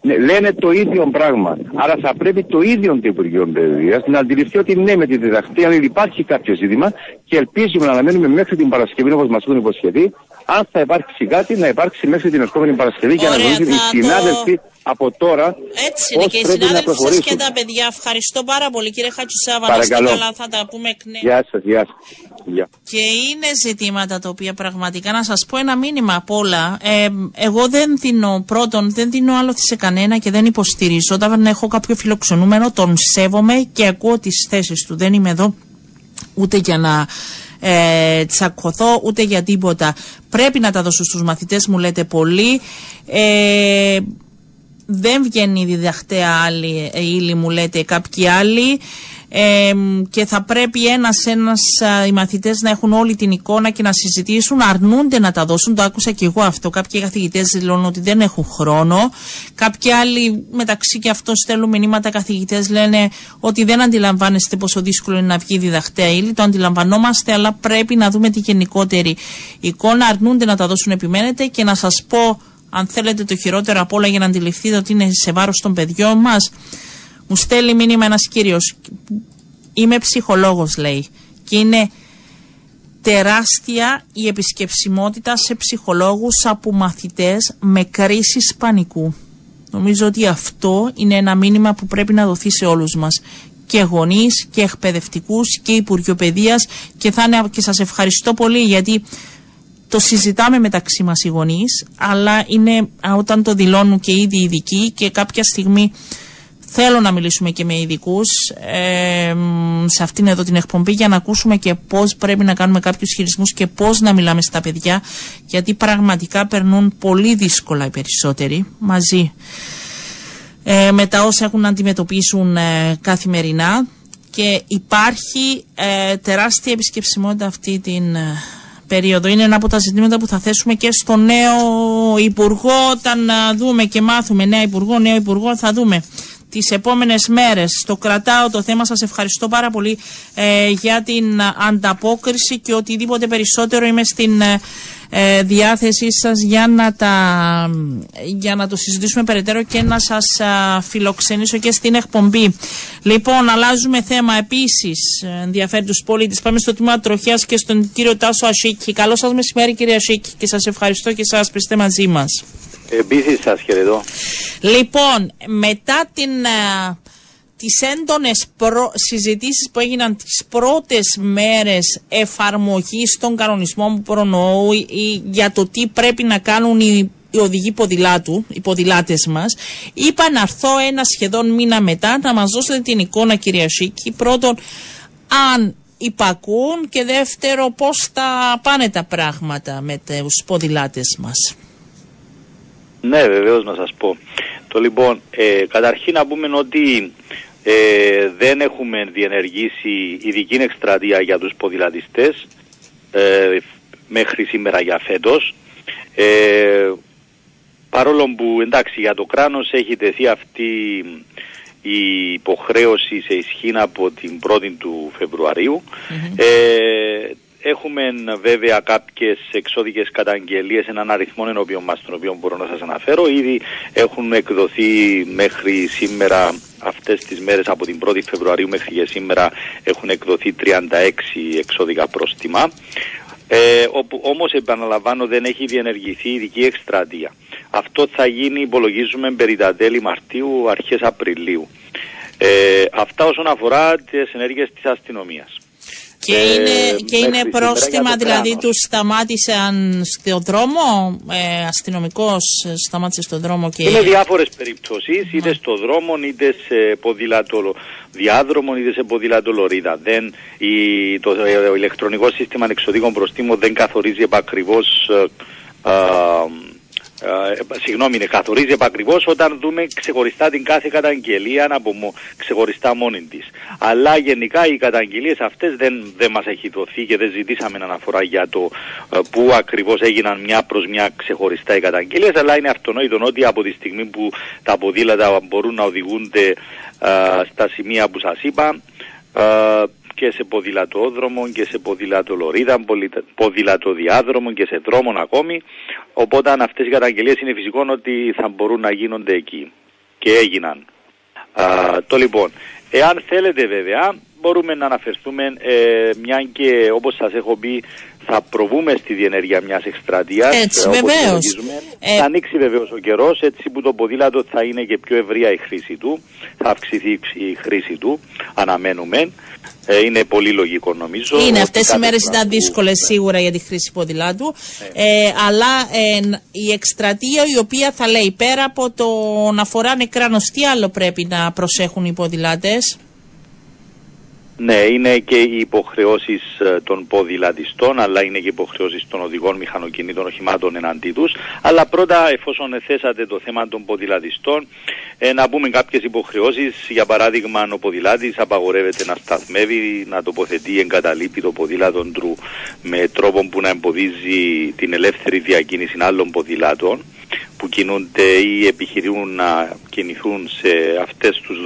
Ναι, λένε το ίδιο πράγμα. Άρα θα πρέπει το ίδιο το Υπουργείο Παιδείας να αντιληφθεί ότι ναι, με τη διδακτέα ύλη υπάρχει κάποιο ζήτημα και ελπίζουμε να αναμένουμε μέχρι την Παρασκευή όπως μας έχουν υποσχεθεί. Αν θα υπάρξει κάτι, να υπάρξει μέχρι την ερχόμενη Παρασκευή για να Ωραία, γνωρίζουν οι θα το- συνάδελφοι από τώρα Έτσι είναι πώς και οι πρέπει να συνάδελφοι σας προχωρήσουν. και τα παιδιά. Ευχαριστώ πάρα πολύ κύριε Χατσουσάβα. Να είστε Παρακαλώ. καλά, θα τα πούμε εκ νέου. Γεια σας, γεια σας. Γεια. Και είναι ζητήματα τα οποία πραγματικά να σας πω ένα μήνυμα απ' όλα. Ε, εγώ δεν δίνω πρώτον, δεν δίνω άλλο σε κανένα και δεν υποστηρίζω. Όταν έχω κάποιο φιλοξενούμενο τον σέβομαι και ακούω τις θέσεις του. Δεν είμαι εδώ ούτε για να ε, τσακωθώ ούτε για τίποτα. Πρέπει να τα δώσω στους μαθητές μου λέτε πολύ. Ε, δεν βγαίνει η διδαχτέα άλλη ε, ύλη μου λέτε κάποιοι άλλοι ε, και θα πρέπει ένας ένας α, οι μαθητές να έχουν όλη την εικόνα και να συζητήσουν. Αρνούνται να τα δώσουν. Το άκουσα και εγώ αυτό. Κάποιοι καθηγητές δηλώνουν ότι δεν έχουν χρόνο. Κάποιοι άλλοι μεταξύ και αυτός στέλνουν μηνύματα. Καθηγητές λένε ότι δεν αντιλαμβάνεστε πόσο δύσκολο είναι να βγει η διδαχτέα ύλη. Το αντιλαμβανόμαστε αλλά πρέπει να δούμε τη γενικότερη εικόνα. Αρνούνται να τα δώσουν επιμένετε. Και να σας πω αν θέλετε το χειρότερο απ' όλα για να αντιληφθείτε ότι είναι σε βάρος των παιδιών μας μου στέλνει μήνυμα ένας κύριος. Είμαι ψυχολόγος λέει. Και είναι τεράστια η επισκεψιμότητα σε ψυχολόγους από μαθητές με κρίσεις πανικού. Νομίζω ότι αυτό είναι ένα μήνυμα που πρέπει να δοθεί σε όλους μας. Και γονείς και εκπαιδευτικούς και Υπουργείο Παιδείας και, θα είναι, και σας ευχαριστώ πολύ γιατί το συζητάμε μεταξύ μας οι γονείς, αλλά είναι α, όταν το δηλώνουν και ήδη οι ειδικοί και κάποια στιγμή θέλω να μιλήσουμε και με ειδικούς ε, μ, σε αυτήν εδώ την εκπομπή για να ακούσουμε και πώς πρέπει να κάνουμε κάποιους χειρισμούς και πώς να μιλάμε στα παιδιά γιατί πραγματικά περνούν πολύ δύσκολα οι περισσότεροι μαζί ε, με τα όσα έχουν να αντιμετωπίσουν ε, καθημερινά. Και υπάρχει ε, τεράστια επισκεψιμότητα αυτή την ε, περίοδο. Είναι ένα από τα ζητήματα που θα θέσουμε και στο νέο Υπουργό. Όταν α, δούμε και μάθουμε νέα Υπουργό, νέο Υπουργό θα δούμε τις επόμενες μέρες. Το κρατάω το θέμα. Σας ευχαριστώ πάρα πολύ ε, για την α, ανταπόκριση και οτιδήποτε περισσότερο είμαι στην ε, ε, διάθεσή σας για να, τα, για να το συζητήσουμε περαιτέρω και να σας α, φιλοξενήσω και στην εκπομπή. Λοιπόν, αλλάζουμε θέμα επίσης ε, ενδιαφέρει τους πολίτες. Πάμε στο τμήμα τροχιάς και στον κύριο Τάσο Ασίκη. Καλό σας μεσημέρι κύριε Ασίκη και σας ευχαριστώ και σας που είστε μαζί μας. Επίση σας χαιρετώ. Λοιπόν, μετά την, α, τις έντονες προ... συζητήσεις που έγιναν τις πρώτες μέρες εφαρμογής των κανονισμών που προνοώ ή- ή για το τι πρέπει να κάνουν οι, οι οδηγοί ποδηλάτου, οι ποδηλάτες μας, είπα να έρθω ένα σχεδόν μήνα μετά να μας δώσετε την εικόνα κυρία Σίκη. Πρώτον, αν υπακούν και δεύτερο πώς θα πάνε τα πράγματα με τους ποδηλάτες μας. Ναι, βεβαίως να σας πω. Το λοιπόν, ε, καταρχήν να πούμε ότι ε, δεν έχουμε διενεργήσει ειδική εκστρατεία για τους ποδηλατιστές ε, μέχρι σήμερα για φέτος. Ε, παρόλο που εντάξει για το κράνος έχει τεθεί αυτή η υποχρέωση σε ισχύ από την 1η του φεβρουαριου Ε, έχουμε βέβαια κάποιες εξώδικες καταγγελίες, έναν αριθμό ενώπιον μας, τον οποίο μπορώ να σας αναφέρω. Ήδη έχουν εκδοθεί μέχρι σήμερα, αυτές τις μέρες από την 1η Φεβρουαρίου μέχρι και σήμερα έχουν εκδοθεί 36 εξώδικα πρόστιμα. Ε, όπου όμως επαναλαμβάνω δεν έχει διενεργηθεί ειδική εκστρατεία. Αυτό θα γίνει, υπολογίζουμε, περί τα τέλη Μαρτίου, αρχές Απριλίου. Ε, αυτά όσον αφορά τις ενέργειες της αστυνομίας. Και Ε, είναι, και είναι μέχρι σήμερα για πρόστιμα, το δηλαδή κράνος. τους σταμάτησαν στο δρόμο, ε, αστυνομικός σταμάτησε στο δρόμο και. Είναι διάφορες περιπτώσεις, είτε στο δρόμο, είτε σε ποδήλατο διάδρομο, είτε σε ποδήλατο λωρίδα. Δεν, η, το ε, ηλεκτρονικός σύστημα εξωδικών προστήμων δεν καθορίζει επακριβώς ε, ε, ε, συγγνώμη, είναι, καθορίζει επακριβώς όταν δούμε ξεχωριστά την κάθε καταγγελία από μο- ξεχωριστά μόνη της. Αλλά γενικά οι καταγγελίες αυτές δεν, δεν μας έχει δοθεί και δεν ζητήσαμε αναφορά για το ε, πού ακριβώς έγιναν μια προς μια ξεχωριστά οι καταγγελίες, αλλά είναι αυτονόητο ότι από τη στιγμή που τα ποδήλατα μπορούν να οδηγούνται ε, στα σημεία που σας είπα, ε, και σε ποδηλατόδρομο και σε ποδηλατολωρίδα, πολυ- ποδηλατοδιάδρομο και σε δρόμων ακόμη. Οπότε αν αυτές οι καταγγελίες είναι φυσικό ότι θα μπορούν να γίνονται εκεί. Και έγιναν. Α, το λοιπόν, εάν θέλετε βέβαια μπορούμε να αναφερθούμε ε, μια και όπως σας έχω πει θα προβούμε στη διενέργεια μιας εκστρατείας. Έτσι, ε, όπως βεβαίως. υπολογίζουμε. Ε, Θα ανοίξει βεβαίως ο καιρός έτσι που το ποδήλατο θα είναι και πιο ευρεία η χρήση του. Θα αυξηθεί η χρήση του, αναμένουμε. Ε, είναι πολύ λογικό νομίζω. Είναι ότι αυτές οι κάθε μέρες φορά ήταν που- δύσκολες σίγουρα για τη χρήση ποδηλάτου. Ε, αλλά ε, ν- η εκστρατεία η οποία θα λέει πέρα από το να φοράνε κράνος, τι άλλο πρέπει να προσέχουν οι ποδηλάτες; Ναι, είναι και οι υποχρεώσεις των ποδηλατιστών, αλλά είναι και οι υποχρεώσεις των οδηγών μηχανοκινήτων οχημάτων εναντί τους. Αλλά πρώτα, εφόσον θέσατε το θέμα των ποδηλατιστών, ε, να πούμε κάποιες υποχρεώσεις. Για παράδειγμα, ο ποδηλάτης απαγορεύεται να σταθμεύει, να τοποθετεί ή εγκαταλείπει το ποδήλατο του με τρόπο που να εμποδίζει την ελεύθερη διακίνηση άλλων ποδηλάτων που κινούνται ή επιχειρούν να κινηθούν σε αυτές τους,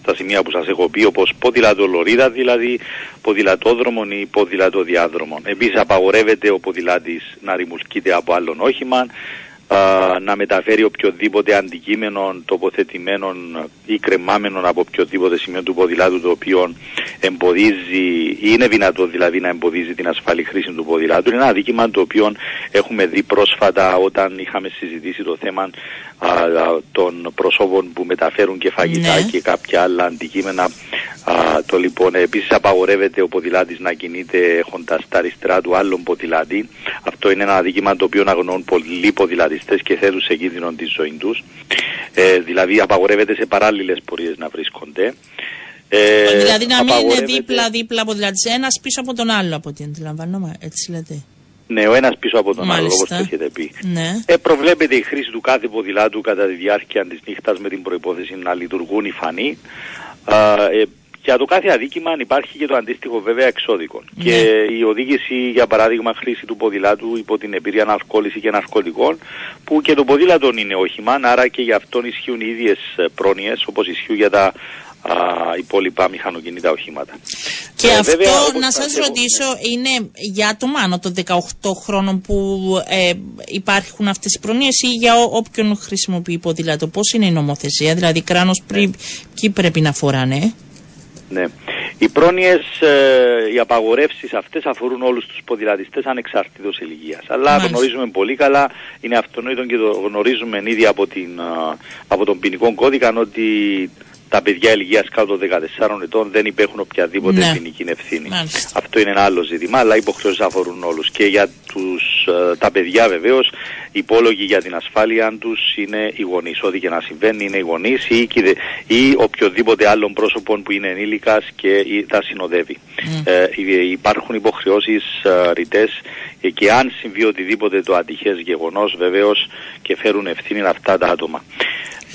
στα σημεία που σας έχω πει όπως ποδηλατολωρίδα δηλαδή ποδηλατόδρομων ή ποδηλατοδιάδρομων. Επίσης απαγορεύεται ο ποδηλάτης να ρημουλκείται από άλλον όχημα α, να μεταφέρει οποιοδήποτε αντικείμενο τοποθετημένο ή κρεμάμενο από οποιοδήποτε σημείο του ποδηλάτου το οποίο εμποδίζει ή είναι δυνατό δηλαδή να εμποδίζει την ασφαλή χρήση του ποδηλάτου. Είναι ένα αδίκημα το οποίο έχουμε δει πρόσφατα όταν είχαμε συζητήσει το θέμα α, α, των προσώπων που μεταφέρουν και φαγητά Ναι. και κάποια άλλα αντικείμενα. Α, το λοιπόν, επίσης απαγορεύεται ο ποδηλάτης να κινείται έχοντας τα αριστερά του άλλον ποδηλάτη. Αυτό είναι ένα αδίκημα το οποίο αγνοούν πολλοί ποδηλατιστές και θέτουν σε κίνδυνο τη ζωή τους. Ε, δηλαδή απαγορεύεται σε παράλληλες πορείες να βρίσκονται. Ε, δηλαδή να μην είναι απαγορεύεται- δίπλα-δίπλα ποδηλάτης, ένας πίσω από τον άλλο από ό,τι αντιλαμβάνομαι. Έτσι λέτε. Ναι, ο ένας πίσω από τον άλλο, όπως Μάλιστα. το έχετε πει. Ναι. Ε, προβλέπεται η χρήση του κάθε ποδηλάτου κατά τη διάρκεια της νύχτας με την προϋπόθεση να λειτουργούν οι φανοί. Α, ε, για το κάθε αδίκημα υπάρχει και το αντίστοιχο βέβαια εξώδικο. Ναι. Και η οδήγηση, για παράδειγμα, χρήση του ποδηλάτου υπό την εμπειρία αναλκοόληση και ναρκωτικών, που και το ποδήλατο είναι όχημα, άρα και γι' αυτόν ισχύουν οι ίδιες ε, πρόνοιες, όπως ισχύουν για τα α, υπόλοιπα μηχανοκινήτα οχήματα. Και Ε, αυτό, βέβαια, όπως να σας σας έχω- ρωτήσω, είναι για άτομα άνω των 18 χρόνων που ε, υπάρχουν αυτές οι προνοιές ή για ό- όποιον χρησιμοποιεί ποδήλατο. Πώς είναι η νομοθεσία, δηλαδή κράνος πρι, ποιοι πρέπει να φοράνε; Ναι. Οι πρόνοιες, ε, οι απαγορεύσεις αυτές αφορούν όλους τους ποδηλατιστές ανεξαρτήτως ηλικίας. Αλλά Μάλιστα. γνωρίζουμε πολύ καλά, είναι αυτονόητο και το γνωρίζουμε ήδη από, την, α, από τον ποινικό κώδικα ότι τα παιδιά ηλικίας κάτω των 14 ετών δεν υπέχουν οποιαδήποτε Ναι. ποινική ευθύνη. Μάλιστα. Αυτό είναι ένα άλλο ζήτημα, αλλά οι υποχρεώσεις αφορούν όλους. Και για τους, ε, τα παιδιά βεβαίως, υπόλογοι για την ασφάλεια τους είναι οι γονείς. Ό,τι και να συμβαίνει είναι οι γονείς ή, κυδε- ή οποιοδήποτε άλλον πρόσωπο που είναι ενήλικας και ή τα συνοδεύει. Ε, υ- υπάρχουν υποχρεώσεις ε, ρητές και αν συμβεί οτιδήποτε το ατυχές γεγονός, βεβαίως και φέρουν ευθύνη αυτά τα άτομα.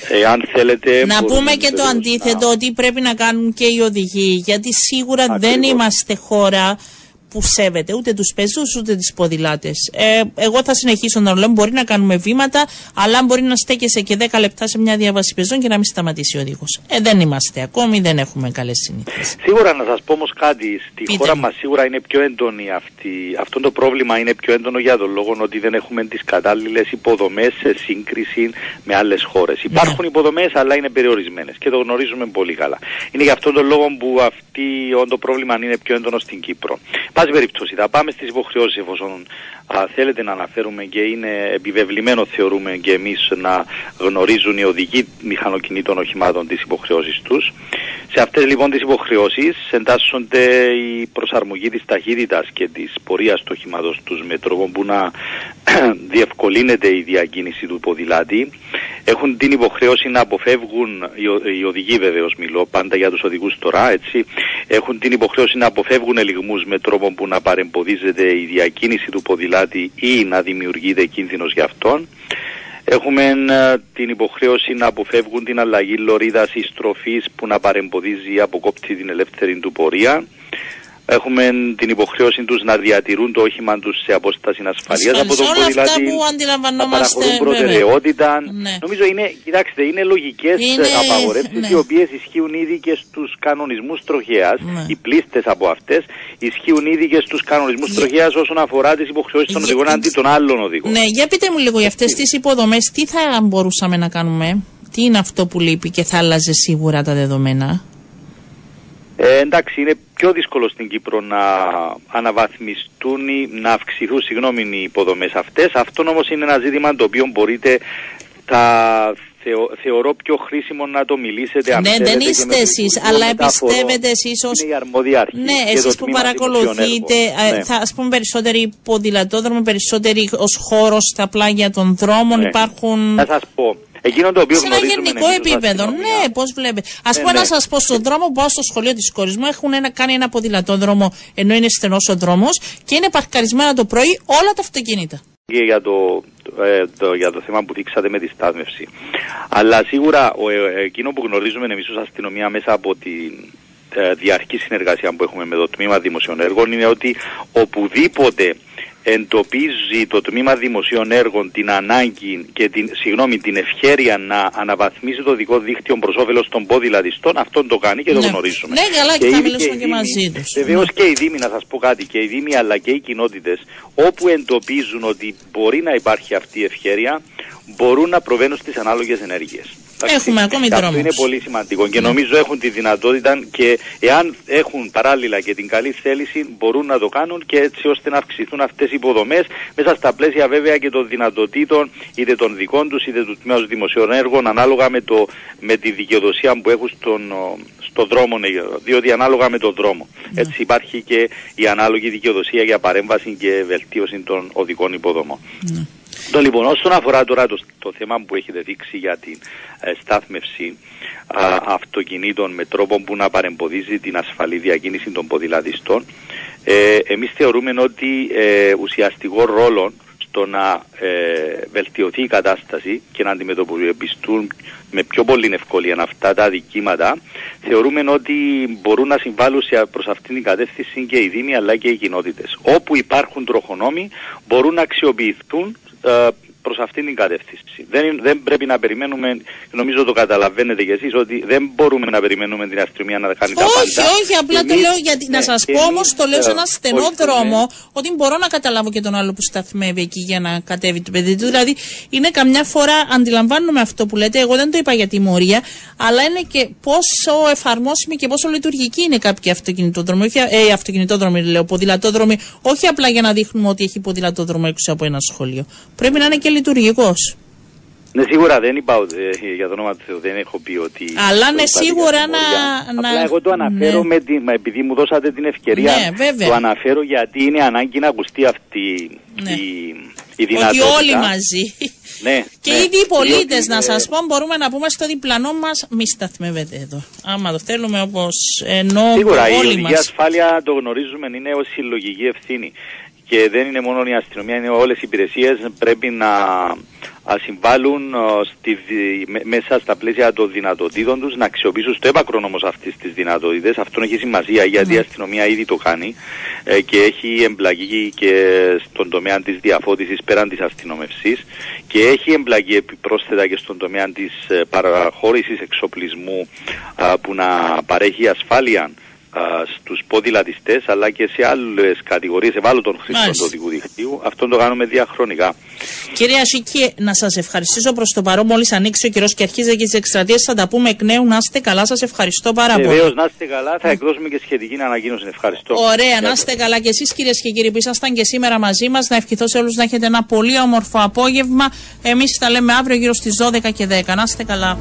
Εάν θέλετε. Να μπορούμε πούμε και το βεβαίως αντίθετο, να- ότι πρέπει να κάνουν και οι οδηγοί, γιατί σίγουρα δεν Ακριβώς. είμαστε χώρα που σέβεται ούτε τους πεζούς ούτε τις ποδηλάτες. Ε, εγώ θα συνεχίσω να λέω, μπορεί να κάνουμε βήματα, αλλά μπορεί να στέκεσαι και 10 λεπτά σε μια διάβαση πεζών και να μην σταματήσει ο οδηγός. Ε, δεν είμαστε ακόμη, δεν έχουμε καλές συνήθειες. Σίγουρα να σας πω όμως κάτι, στη Πείτε χώρα μου. μας σίγουρα είναι πιο έντονη αυτή, αυτό το πρόβλημα είναι πιο έντονο για τον λόγο ότι δεν έχουμε τις κατάλληλες υποδομές σε σύγκριση με άλλες χώρες. Ναι. Υπάρχουν υποδομές αλλά είναι περιορισμένες και το γνωρίζουμε πολύ καλά. Είναι γι' αυτόν τον λόγο που αυτή, το πρόβλημα είναι πιο έντονο στην Κύπρο. Πάση περιπτώσει, θα πάμε στις υποχρεώσεις εφόσον α, θέλετε να αναφέρουμε και είναι επιβεβλημένο θεωρούμε και εμείς να γνωρίζουν οι οδηγοί μηχανοκινήτων οχημάτων τις υποχρεώσεις τους. Σε αυτές λοιπόν τις υποχρεώσεις εντάσσονται η προσαρμογή της ταχύτητας και της πορείας του οχήματος τους με τρόπο που να διευκολύνεται η διακίνηση του ποδηλάτη. Έχουν την υποχρέωση να αποφεύγουν, οι οδηγοί βεβαίως μιλώ, πάντα για τους οδηγούς τώρα, έτσι, έχουν την υποχρέωση να αποφεύγουν ελιγμούς με τρόπο που να παρεμποδίζεται η διακίνηση του ποδηλάτη ή να δημιουργείται κίνδυνος για αυτόν. Έχουμε ε, την υποχρέωση να αποφεύγουν την αλλαγή λωρίδας ή στροφής που να παρεμποδίζει ή αποκόπτει την ελεύθερη του πορεία. Έχουμε την υποχρέωση τους να διατηρούν το όχημα τους σε απόσταση ασφαλείας από τον Όλα αυτά ποδηλάτη, που να αντιλαμβανόμαστε. παραχωρούν βέβαια. προτεραιότητα. Ναι. Νομίζω είναι, κοιτάξτε, είναι λογικές Είναι- απαγορεύσεις ναι. οι οποίες ισχύουν ήδη και στους κανονισμούς τροχέας. Ναι. Οι πλήστες από αυτές ισχύουν ήδη και στους κανονισμούς Για- τροχέας όσον αφορά τις υποχρεώσεις των Για- οδηγών αντί των άλλων οδηγών. Ναι, για πείτε μου λίγο για αυτές τις υποδομές, τι θα μπορούσαμε να κάνουμε, τι είναι αυτό που λείπει και θα άλλαζε σίγουρα τα δεδομένα; Ε, εντάξει, είναι πιο δύσκολο στην Κύπρο να αναβαθμιστούν ή να αυξηθούν συγγνώμη, οι υποδομές αυτές. Αυτό όμως είναι ένα ζήτημα το οποίο μπορείτε τα θεω- θεωρώ πιο χρήσιμο να το μιλήσετε αν ναι, θέλετε, δεν και με είστε το εσείς, Υπουργείο αλλά Μεταφορών. πιστεύετε εσείς ως... Είναι η αρμόδια αρχή Ναι, και το εσείς που τμήμα παρακολουθείτε, δημοσίων έργων. ε, Ναι. θα ας πούμε περισσότεροι ποδηλατόδρομοι, περισσότεροι ως χώρος στα πλάγια των δρόμων, Ναι. υπάρχουν... Θα σας πω. Εκείνο το οποίο Σε ένα γνωρίζουμε γενικό εμείς ως επίπεδο, αστυνομία, ναι, πώς βλέπετε. Α Ναι, πούμε, να ναι. σας πω, στον δρόμο που πάω στο σχολείο της κόρης μου έχουν ένα, κάνει ένα ποδηλατόδρομο ενώ είναι στενός ο δρόμος και είναι παρκαρισμένα το πρωί όλα τα αυτοκίνητα. Και για το, ε, το, για το θέμα που δείξατε με τη στάθμευση. Αλλά σίγουρα ο, ε, εκείνο που γνωρίζουμε εμείς ως αστυνομία μέσα από τη ε, διαρκή συνεργασία που έχουμε με το Τμήμα Δημοσίων Έργων είναι ότι οπουδήποτε εντοπίζει το Τμήμα Δημοσίων Έργων την ανάγκη και την, συγγνώμη, την ευχέρεια να αναβαθμίσει το δικό δίκτυο προς όφελος των ποδηλατιστών, αυτόν το κάνει και το Ναι. γνωρίζουμε. Ναι, καλά, και θα ήδη μιλήσουμε οι και Δήμοι- μαζί τους. Βεβαίως Ναι. και οι Δήμοι, να σας πω κάτι, και οι Δήμοι αλλά και οι κοινότητες, όπου εντοπίζουν ότι μπορεί να υπάρχει αυτή η ευχέρεια, μπορούν να προβαίνουν στις ανάλογες ενέργειες. Εντάξει. Έχουμε ακόμη Και Αυτό δρόμους. είναι πολύ σημαντικό και Ναι. νομίζω έχουν τη δυνατότητα και εάν έχουν παράλληλα και την καλή θέληση μπορούν να το κάνουν και έτσι ώστε να αυξηθούν αυτές οι υποδομές μέσα στα πλαίσια βέβαια και των δυνατοτήτων είτε των δικών τους είτε του τμήματος δημοσίων έργων ανάλογα με, το, με τη δικαιοδοσία που έχουν στον, ο, στο δρόμο ναι, διότι ανάλογα με τον δρόμο. Έτσι υπάρχει και η ανάλογη δικαιοδοσία για παρέμβαση και βελτίωση των οδικών υποδομών. Το λοιπόν, όσον αφορά τώρα το, το θέμα που έχετε δείξει για την ε, στάθμευση α, αυτοκινήτων με τρόπο που να παρεμποδίζει την ασφαλή διακίνηση των ποδηλατιστών, ε, εμείς θεωρούμε ότι ε, ουσιαστικό ρόλο στο να ε, βελτιωθεί η κατάσταση και να αντιμετωπιστούν με πιο πολύ ευκολία αυτά τα αδικήματα, θεωρούμε ότι μπορούν να συμβάλλουν σε, προς αυτήν την κατεύθυνση και οι Δήμοι αλλά και οι κοινότητες. Όπου υπάρχουν τροχονόμοι μπορούν να αξιοποιηθούν ε, προς αυτήν την κατεύθυνση. Δεν, είναι- δεν πρέπει να περιμένουμε, νομίζω το καταλαβαίνετε κι εσείς, ότι δεν μπορούμε να περιμένουμε την αστυνομία να κάνει τα Όχι, πάντα. όχι, απλά το Εμείς- λέω γιατί. ναι, να σας πω εμείς, όμως, το λέω σε ε, ένα στενό βοηθούμε. δρόμο, ότι μπορώ να καταλάβω και τον άλλο που σταθμεύει εκεί για να κατέβει το παιδί του. Δηλαδή, είναι καμιά φορά, αντιλαμβάνομαι αυτό που λέτε, εγώ δεν το είπα για τιμωρία, αλλά είναι και πόσο εφαρμόσιμη και πόσο λειτουργική είναι κάποιοι αυτοκινητόδρομοι. Όχι, ε, αυτοκινητόδρομοι, λέω, ποδηλατόδρομοι, όχι απλά για να δείχνουμε ότι έχει ποδηλατόδρομο έξω από ένα σχολείο. Πρέπει να είναι και λειτουργικός. Ναι, σίγουρα δεν είπα ότι, ε, για το όνομα του Θεού, δεν έχω πει ότι. Αλλά ναι, υπάρχει σίγουρα τιμωρία. να- Απλά να- εγώ το αναφέρω ναι. με τη, μα επειδή μου δώσατε την ευκαιρία. Ναι, βέβαια. Το αναφέρω γιατί είναι ανάγκη να ακουστεί αυτή Ναι. η, η Ότι δυνατότητα. όλοι μαζί. Ναι, Και ναι, ήδη οι πολίτες, διότι, να ε, σας πω, μπορούμε να πούμε στο διπλανό μας, μη σταθμεύετε εδώ. Άμα το θέλουμε όπως ενώ Σίγουρα η όλοι οδική μας. ασφάλεια το γνωρίζουμε είναι ως συλλογική ευθύνη και δεν είναι μόνο η αστυνομία, είναι όλες οι υπηρεσίες πρέπει να α, συμβάλλουν α, στη, δι- με- μέσα στα πλαίσια των δυνατοτήτων τους να αξιοποιήσουν στο έπακρον όμως αυτές τις δυνατότητες. Αυτό έχει σημασία γιατί η αστυνομία ήδη το κάνει ε, και έχει εμπλακεί και στον τομέα της διαφώτισης πέραν της αστυνομευσής και έχει εμπλακεί επιπρόσθετα και στον τομέα της ε, παραχώρησης εξοπλισμού α, που να παρέχει ασφάλεια στους ποδηλατιστές αλλά και σε άλλες κατηγορίες ευάλωτων χρηστών του οδικού δικτύου. Αυτό το κάνουμε διαχρονικά. Κύριε Ασίκη, να σας ευχαριστήσω προς το παρόν. Μόλις ανοίξει ο καιρός και αρχίζει και τις εκστρατείες θα τα πούμε εκ νέου. Να είστε καλά, σας ευχαριστώ πάρα πολύ. Βεβαίως, να είστε καλά. Θα εκδώσουμε και σχετική ανακοίνωση. Ευχαριστώ. Ωραία, να είστε καλά και εσείς κυρίες και κύριοι που ήσασταν και σήμερα μαζί μας. Να ευχηθώ σε όλους να έχετε ένα πολύ όμορφο απόγευμα. Εμείς τα λέμε αύριο γύρω στις 12 και 10. Να είστε καλά.